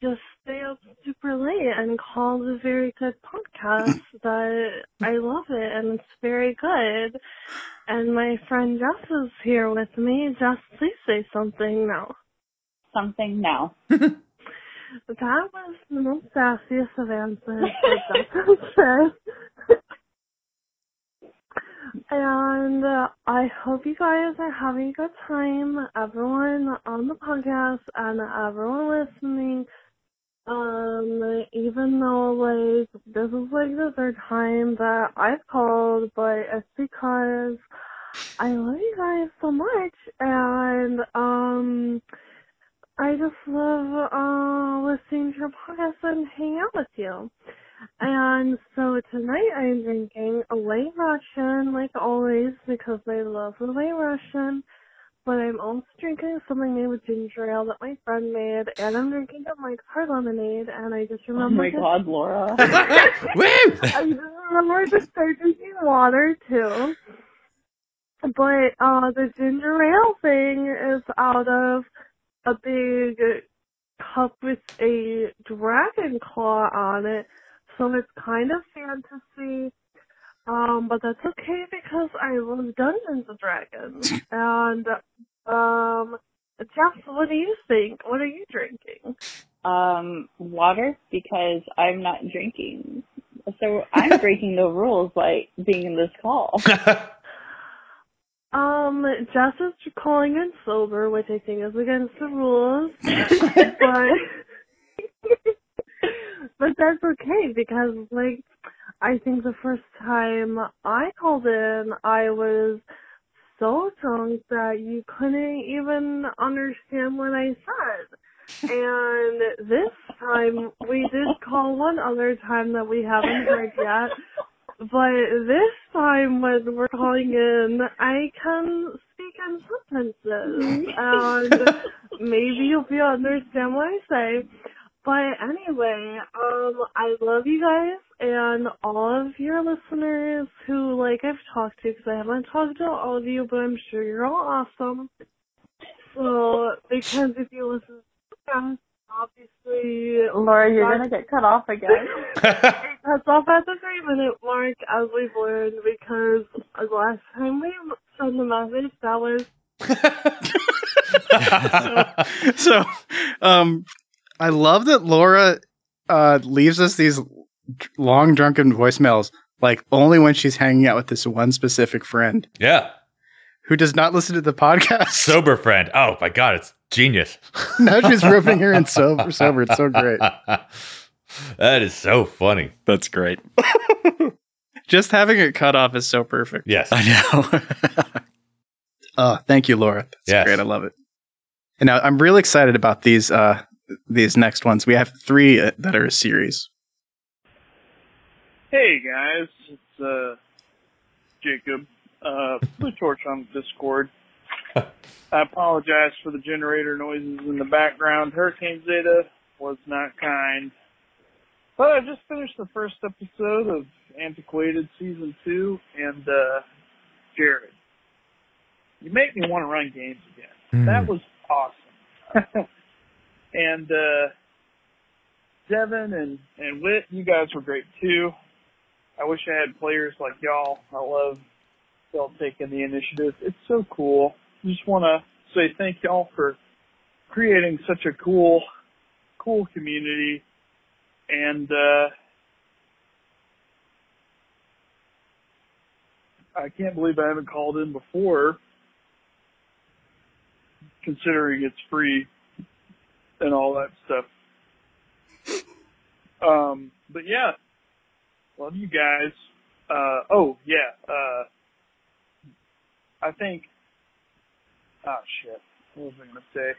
just stay up super late and call the very good podcast that I love it and it's very good. And my friend Jess is here with me. Jess, please say something now. Something now. That was the most sassiest of answers that Jess. And uh, I hope you guys are having a good time. Everyone on the podcast and everyone listening. Um, even though like this is like the third time that I've called, but it's because I love you guys so much, and um, I just love uh listening to your podcast and hanging out with you. And so tonight I'm drinking a white Russian, like always, because I love the white Russian. But I'm also drinking something made with ginger ale that my friend made, and I'm drinking a Mike's Hard Lemonade, and I just remember. Oh remember my to- god, Laura. I just remember to start drinking water too. But uh the ginger ale thing is out of a big cup with a dragon claw on it. So it's kind of fantasy. Um, but that's okay because I love Dungeons and Dragons. And um Jeff, what do you think? What are you drinking? Um, water because I'm not drinking. So I'm breaking the rules by being in this call. Um, Jess is calling in sober, which I think is against the rules. but but that's okay because like I think the first time I called in I was so drunk that you couldn't even understand what I said. And this time we did call one other time that we haven't heard yet. But this time when we're calling in, I can speak in sentences mm-hmm. and maybe you'll be able to understand what I say. But anyway, um, I love you guys and all of your listeners who, like, I've talked to because I haven't talked to all of you, but I'm sure you're all awesome. So, because if you listen to the podcast, obviously, Laura, you're gonna get cut off again. it cuts off at the three minute mark, as we've learned, because the last time we sent the message, that was so um I love that Laura uh leaves us these long drunken voicemails like only when she's hanging out with this one specific friend yeah. who does not listen to the podcast. Sober friend. Oh my god, it's genius. now she's roping her in sober sober. It's so great. that is so funny. That's great. Just having it cut off is so perfect. Yes. I know. Oh, thank you, Laura. That's Yes. great. I love it. And now I'm really excited about these uh these next ones. We have three uh, that are a series. Hey guys, it's uh Jacob. Uh Blue Torch on Discord. I apologize for the generator noises in the background. Hurricane Zeta was not kind. But I just finished the first episode of Antiquated Season 2, and uh Jared, you make me want to run games again. That was awesome. and uh Devin and, and Wit, you guys were great too. I wish I had players like y'all. I love y'all taking the initiative. It's so cool. Just want to say thank y'all for creating such a cool, cool community. And, uh, I can't believe I haven't called in before, considering it's free and all that stuff. Um, but yeah, love you guys. Uh, oh yeah, uh, I think, oh shit, what was I gonna say?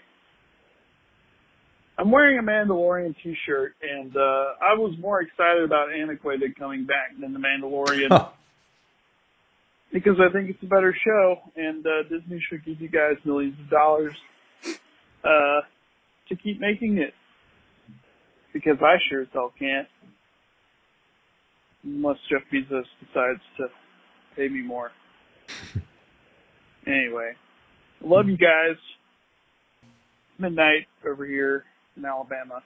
I'm wearing a Mandalorian t-shirt and, uh, I was more excited about Antiquated coming back than the Mandalorian. Because I think it's a better show and, uh, Disney should give you guys millions of dollars, uh, to keep making it. Because I sure as hell can't. Unless Jeff Bezos decides to pay me more. anyway, love you guys. Midnight over here in Alabama.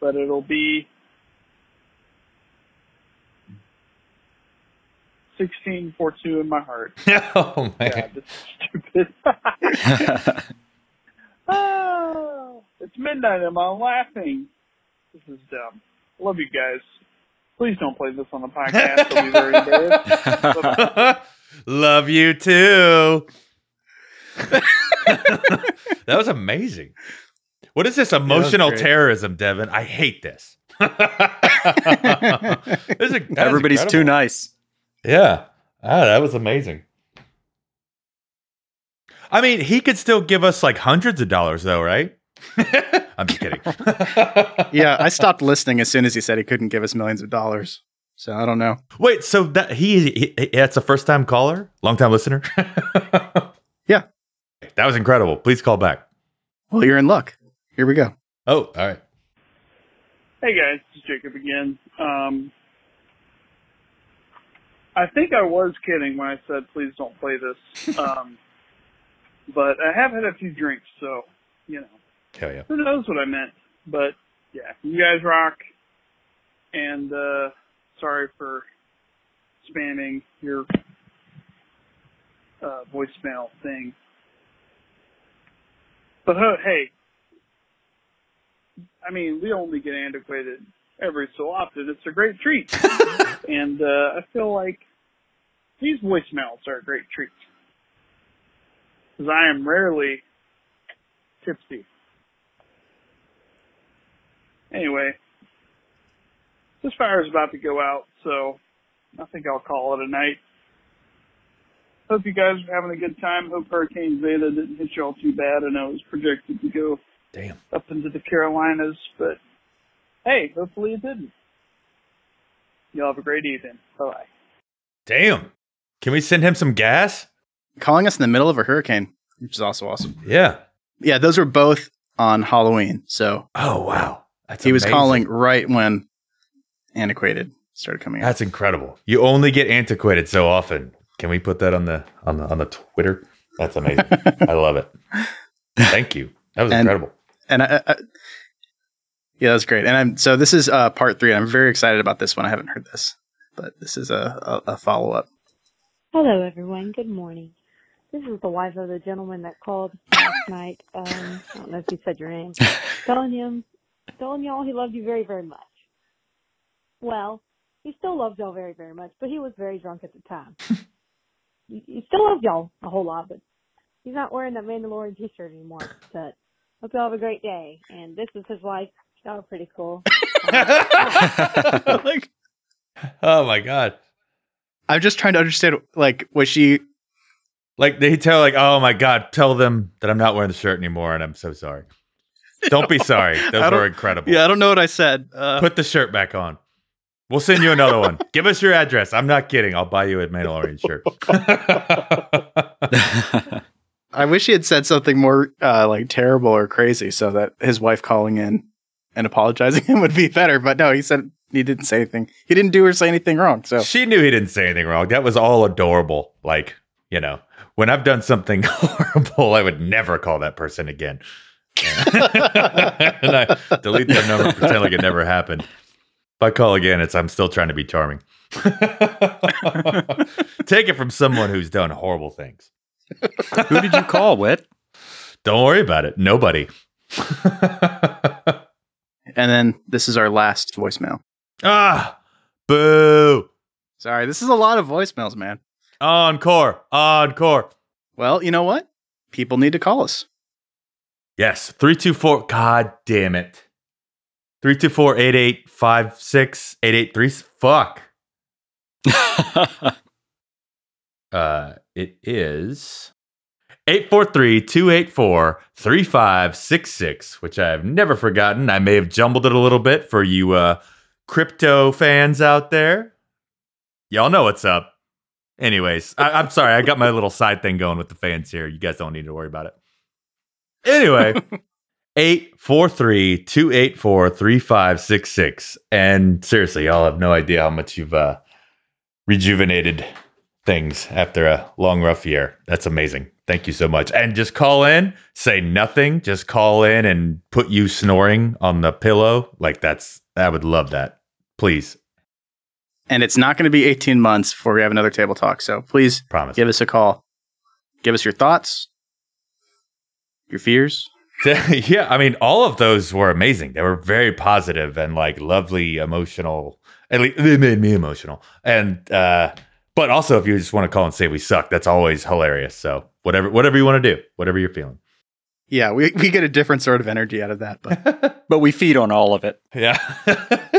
But it'll be 1642 in my heart. oh man. God, this is stupid. oh, it's midnight and I'm laughing. This is dumb. Love you guys. Please don't play this on the podcast. I'll be very embarrassed. Love you too. that was amazing. What is this emotional terrorism, Devin? I hate this. This is- that is Everybody's too nice. Yeah. Ah, that was amazing. I mean, he could still give us like hundreds of dollars, though, right? I'm just kidding. Yeah, I stopped listening as soon as he said he couldn't give us millions of dollars. So I don't know. Wait, so that he, he that's a first time caller, long time listener. Yeah. that was incredible. Please call back. Well, you're in luck. Here we go. Oh, all right. Hey guys, this is Jacob again. Um, I think I was kidding when I said please don't play this. Um, but I have had a few drinks, so you know Hell yeah. who knows what I meant. But yeah, you guys rock. And uh, sorry for spamming your uh, voicemail thing. But uh, hey, I mean, we only get antiquated every so often. It's a great treat. and uh, I feel like these voicemails are a great treat. Because I am rarely tipsy. Anyway, this fire is about to go out, so I think I'll call it a night. Hope you guys are having a good time. Hope Hurricane Zeta didn't hit y'all too bad. I know it was projected to go Damn. up into the Carolinas, but hey, hopefully it didn't. Y'all have a great evening. Bye. Damn. Can we send him some gas? Calling us in the middle of a hurricane, which is also awesome. Yeah. Yeah, those were both on Halloween. So Oh wow. That's he was calling right when Antiquated started coming out. That's incredible. You only get antiquated so often. Can we put that on the on the on the Twitter? That's amazing. I love it. Thank you. That was And- incredible. and I, I, yeah, that's great. And I'm so this is uh, part three. I'm very excited about this one. I haven't heard this, but this is a, a, a follow up. Hello, everyone. Good morning. This is the wife of the gentleman that called last night. Um, I don't know if you said your name. telling him, telling y'all he loved you very, very much. Well, he still loves y'all very, very much, but he was very drunk at the time. he, he still loves y'all a whole lot, but he's not wearing that Mandalorian t-shirt anymore. But hope y'all have a great day. And this is his wife. Y'all are pretty cool. like, Oh my god. I'm just trying to understand. Like, was she? Like they tell like, oh my god, tell them that I'm not wearing the shirt anymore and I'm so sorry. Don't be sorry. Those were incredible. Yeah, I don't know what I said. Uh, Put the shirt back on. We'll send you another one. Give us your address. I'm not kidding. I'll buy you a Mandalorian shirt. I wish he had said something more uh, like terrible or crazy, so that his wife calling in and apologizing him would be better. But no, he said he didn't say anything. He didn't do or say anything wrong. So She knew he didn't say anything wrong. That was all adorable. Like, you know, when I've done something horrible, I would never call that person again. and I delete their number, pretend like it never happened. If I call again, it's I'm still trying to be charming. Take it from someone who's done horrible things. Who did you call, Wit? Don't worry about it. Nobody. and then this is our last voicemail. Ah, boo. Sorry, this is a lot of voicemails, man. Encore. Encore. Well, you know what? People need to call us. Yes, 324. God damn it. 324 8856 883. Fuck. Uh, it is 843 284 3566, which I have never forgotten. I may have jumbled it a little bit for you uh, crypto fans out there. Y'all know what's up. Anyways, I, I'm sorry. I got my little side thing going with the fans here. You guys don't need to worry about it. Anyway, 843 284 3566. And seriously, y'all have no idea how much you've uh, rejuvenated things after a long, rough year. That's amazing. Thank you so much. And just call in, say nothing, just call in and put you snoring on the pillow. Like that's, I would love that. Please. And it's not going to be 18 months before we have another table talk. So please Promise. give us a call. Give us your thoughts, your fears. yeah, I mean, all of those were amazing. They were very positive and like lovely, emotional. At least they made me emotional. And uh, but also, if you just want to call and say we suck, that's always hilarious. So whatever, whatever you want to do, whatever you're feeling. Yeah, we, we get a different sort of energy out of that. But but we feed on all of it. Yeah.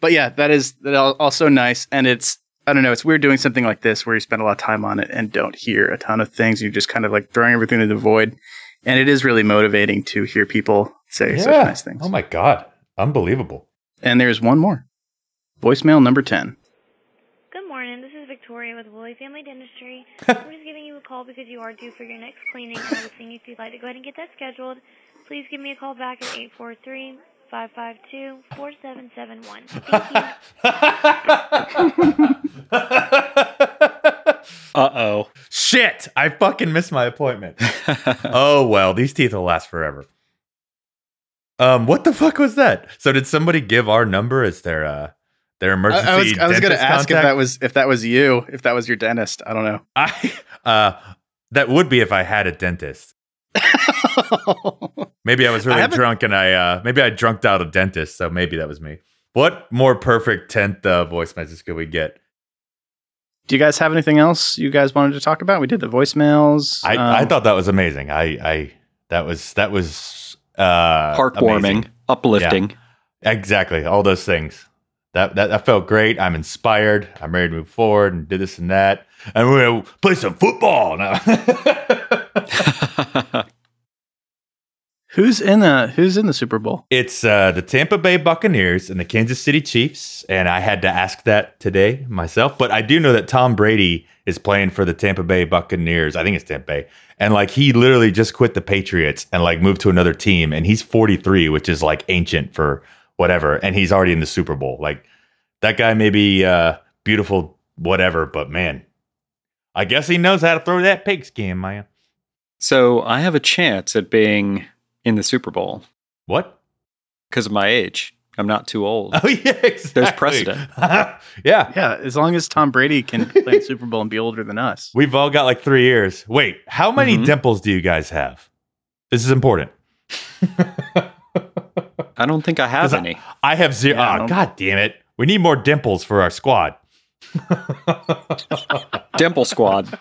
but yeah, that is that also nice, and it's I don't know, it's weird doing something like this where you spend a lot of time on it and don't hear a ton of things. You're just kind of like throwing everything into the void, and it is really motivating to hear people say yeah. such nice things. Oh my god, unbelievable! And there's one more voicemail number ten. Good morning. This is Victoria with Woolley Family Dentistry. I'm just giving you a call because you are due for your next cleaning, and I was seeing if you'd like to go ahead and get that scheduled. Please give me a call back at eight four three 552-4771. Uh-oh. Shit, I fucking missed my appointment. oh well, these teeth will last forever. Um what the fuck was that? So did somebody give our number as their uh their emergency I, I was, I was going to ask if that was if that was you, if that was your dentist. I don't know. I uh that would be if I had a dentist. Maybe I was really haven't- drunk and I uh maybe I drunked out a dentist, so maybe that was me. What more perfect tenth uh, voice message could we get? Do you guys have anything else you guys wanted to talk about? We did the voicemails. I, um, I thought that was amazing. I, I that was that was uh, Heartwarming, amazing. uplifting. Yeah, exactly. All those things. That, that that felt great. I'm inspired. I'm ready to move forward and do this and that. And we're gonna play some football now. Who's in the Who's in the Super Bowl? it's uh, the Tampa Bay Buccaneers and the Kansas City Chiefs, and I had to ask that today myself. But I do know that Tom Brady is playing for the Tampa Bay Buccaneers. I think it's Tampa Bay, and like he literally just quit the Patriots and like moved to another team, and he's 43, which is like ancient for whatever, and he's already in the Super Bowl. Like that guy may be uh, beautiful, whatever, but man, I guess he knows how to throw that pigskin, man. So I have a chance at being in the Super Bowl What? because of my age. I'm not too old. Oh yeah, exactly. There's precedent. yeah, Yeah, as long as Tom Brady can play in Super Bowl and be older than us. We've all got like three years. Wait, how many Mhm. dimples do you guys have? This is important. I don't think I have any. I have zero. Yeah, oh, God damn it. We need more dimples for our squad. Dimple Squad.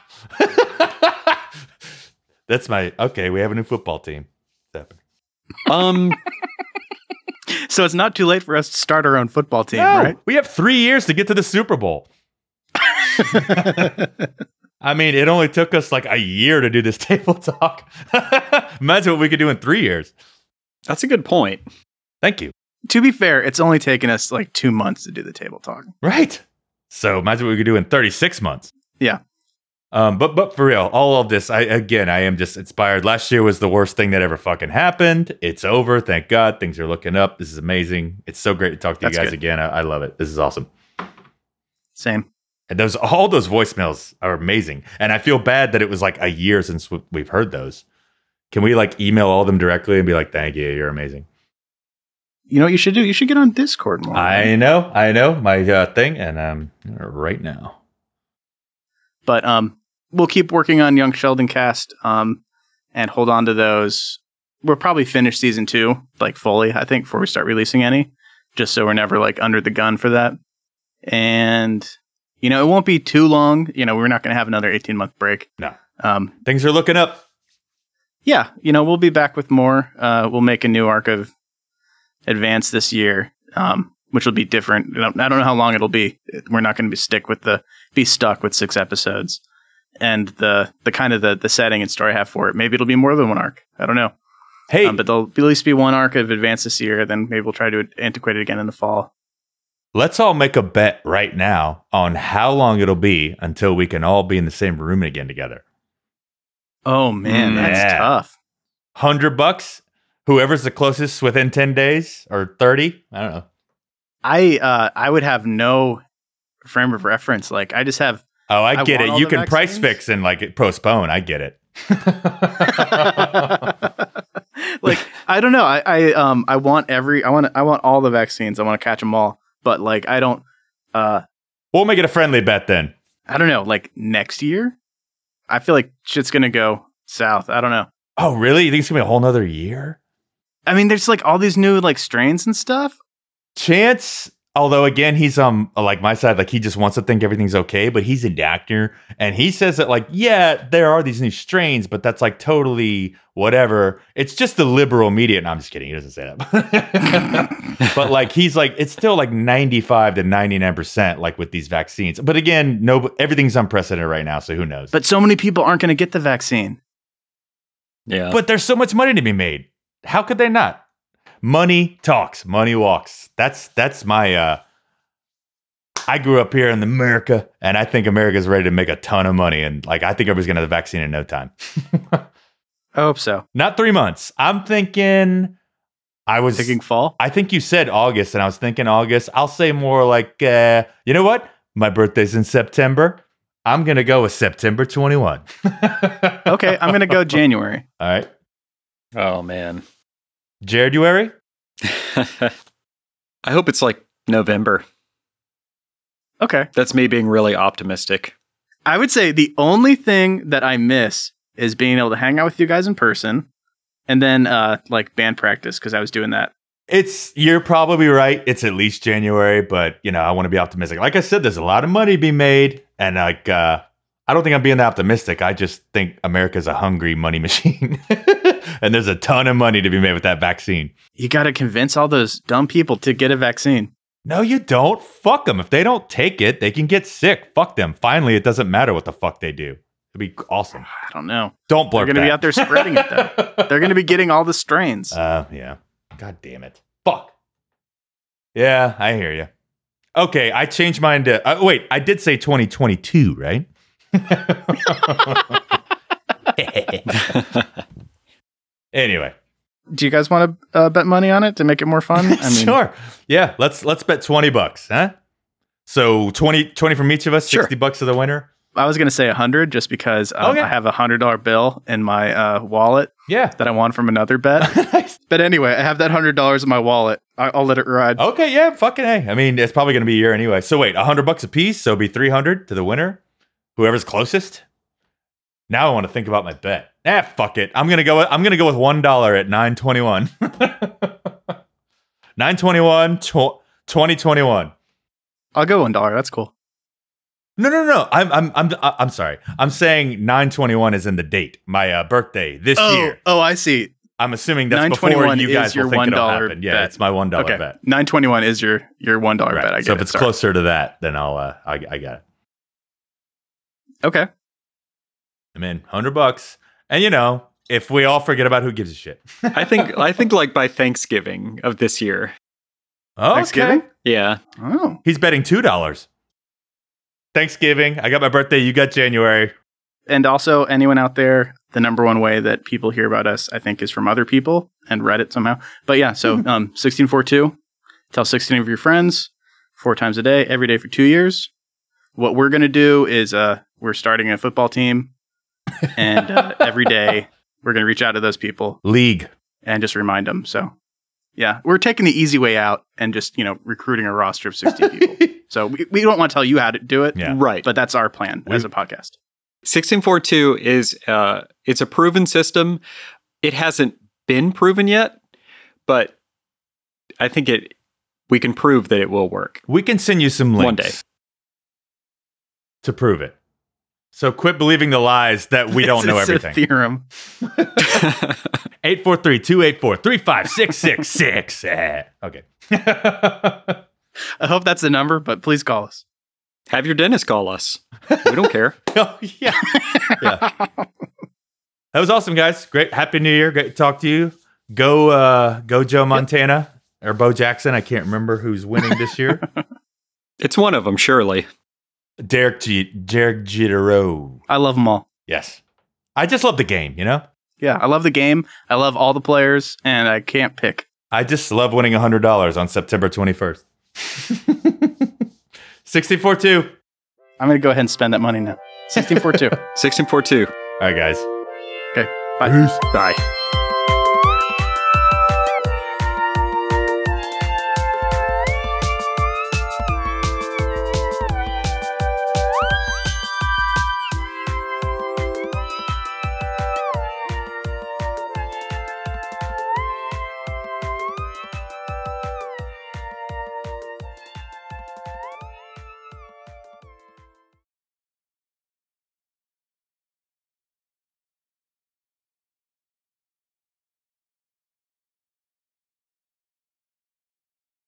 That's my okay. We have a new football team. It's happening. Um, So it's not too late for us to start our own football team, No, right? we have three years to get to the Super Bowl. I mean, it only took us like a year to do this table talk. Imagine what we could do in three years. that's a good point. Thank you. to be fair, it's only taken us like two months to do the table talk. Right. So imagine what we could do in 36 months. Yeah. Um, but but for real, all of this, I again, I am just inspired. Last year was the worst thing that ever fucking happened. It's over, thank God. Things are looking up. This is amazing. It's so great to talk to That's you guys good. again. I, I love it. This is awesome. Same. And those all those voicemails are amazing. And I feel bad that it was like a year since we- we've heard those. Can we like email all of them directly and be like, "Thank you, you're amazing." You know what you should do? You should get on Discord more. I know, I know my uh, thing, and um, right now. but um, we'll keep working on Young Sheldon cast um, and hold on to those. We'll probably finish season two like fully, I think, before we start releasing any, just so we're never like under the gun for that. And you know, it won't be too long. You know, we're not going to have another eighteen month break. No. Um, Things are looking up. yeah, you know, we'll be back with more. Uh, we'll make a new arc of Advance this year, um, which will be different. I don't I don't know how long it'll be. We're not going to be stick with the be stuck with six episodes, and the the kind of the the setting and story I have for it. Maybe it'll be more than one arc. I don't know. Hey, Um, but there'll be at least be one arc of Advance this year. Then maybe we'll try to antiquate it again in the fall. Let's all make a bet right now on how long it'll be until we can all be in the same room again together. Oh man, Mm, that's yeah. tough. Hundred bucks. Whoever's the closest within ten days or thirty. I don't know. I uh, I would have no frame of reference. Like I just have Oh, I, I get want it. You the can price vaccines. fix and like postpone. I get it. like I don't know. I, I um I want every I want I want all the vaccines. I want to catch them all. But like I don't uh We'll make it a friendly bet then. I don't know. Like next year, I feel like shit's gonna go south. I don't know. Oh, really? You think it's gonna be a whole nother year? I mean, there's like all these new like strains and stuff. Chance, although again, he's um like my side, like he just wants to think everything's okay, but he's a doctor and he says that like, yeah, there are these new strains, but that's like totally whatever. It's just the liberal media. No, I'm just kidding. He doesn't say that. but like he's like, it's still like 95 to 99% like with these vaccines. But again, no everything's unprecedented right now, so who knows? But so many people aren't gonna get the vaccine. Yeah. But there's so much money to be made. How could they not? Money talks, money walks. That's that's my uh I grew up here in America and I think America's ready to make a ton of money and like I think everybody's gonna have the vaccine in no time. I hope so. Not three months. I'm thinking I was Thinking fall. I think you said August and I was thinking August. I'll say more like uh you know what? My birthday's in September. I'm gonna go with September 21. Okay, I'm gonna go January. All right. oh man. January? I hope it's like November. Okay. That's me being really optimistic. I would say the only thing that I miss is being able to hang out with you guys in person and then uh like band practice because I was doing that It's you're probably right. It's at least January, but you know, I want to be optimistic. Like I said, there's a lot of money to be made, and like uh I don't think I'm being that optimistic. I just think America's a hungry money machine. and there's a ton of money to be made with that vaccine. You got to convince all those dumb people to get a vaccine. No, you don't. Fuck them. If they don't take it, they can get sick. Fuck them. Finally, it doesn't matter what the fuck they do. It'd be awesome. I don't know. Don't blur. They're going to be out there spreading it though. They're going to be getting all the strains. Uh, yeah. God damn it. Fuck. Yeah, I hear you. Okay, I changed mine to. Uh, wait, I did say 2022, right? anyway, Do you guys want to uh, bet money on it to make it more fun? I mean, sure. Yeah, let's let's bet 20 bucks, huh? So 20, 20 from each of us, Sure. 60 bucks to the winner. I was going to say a hundred just because um, Okay. I have a hundred dollar bill in my uh, wallet Yeah. that I won from another bet. But anyway, I have that hundred dollars in my wallet. I- I'll let it ride. Okay, yeah, fucking A. I mean, it's probably going to be a year anyway. So wait, 100 bucks a piece, so it'll be 300 to the winner. Whoever's closest. Now I want to think about my bet. Ah, fuck it. I'm going to go with, I'm to go with $1 at 921. 921 tw- 2021. I'll go one dollar. That's cool. No, no, no. I'm I'm I'm I'm sorry. I'm saying 921 is in the date. My uh, birthday this oh, year. oh, I see. I'm assuming that's Nine before twenty one you guys your will think one it'll dollar happen. Yeah, bet. it's my $1 okay. bet. Nine twenty one is your your one dollar Right. bet. I get so if it. it's Sorry. closer to that, then I'll uh I, I got it. Okay. I'm in 100 bucks. And you know, if we all forget about who gives a shit. I think I think like by Thanksgiving of this year. Okay. Thanksgiving? Yeah. Oh. He's betting $2. Thanksgiving. I got my birthday, you got January. And also, anyone out there, the number one way that people hear about us, I think, is from other people and Reddit somehow. But yeah, so Mm-hmm. um, 1642, tell 16 of your friends four times a day, every day for two years. What we're going to do is uh, we're starting a football team, and uh, every day we're going to reach out to those people League. and just remind them. So yeah, we're taking the easy way out and just, you know, recruiting a roster of 60 people. So we, we don't want to tell you how to do it, Yeah. Right. but that's our plan as a podcast. 1642 is uh it's a proven system. It hasn't been proven yet, but I think it we can prove that it will work. We can send you some links One day. to prove it. So quit believing the lies that we don't It's- know a everything. theorem. 843-284-3566. Eh, Okay. I hope that's the number, but please call us. Have your dentist call us. We don't care. oh, yeah. yeah. That was awesome, guys. Great. Happy New Year. Great to talk to you. Go uh go Joe Montana or Bo Jackson. I can't remember who's winning this year. It's one of them, surely. Derek G Derek Jeterow. I love them all. Yes. I just love the game, you know? Yeah, I love the game. I love all the players, and I can't pick. I just love winning $100 on September 21st. 64-2. I'm going to go ahead and spend that money now. 1642. 1642. All right, guys. okay, bye. Peace. Bye.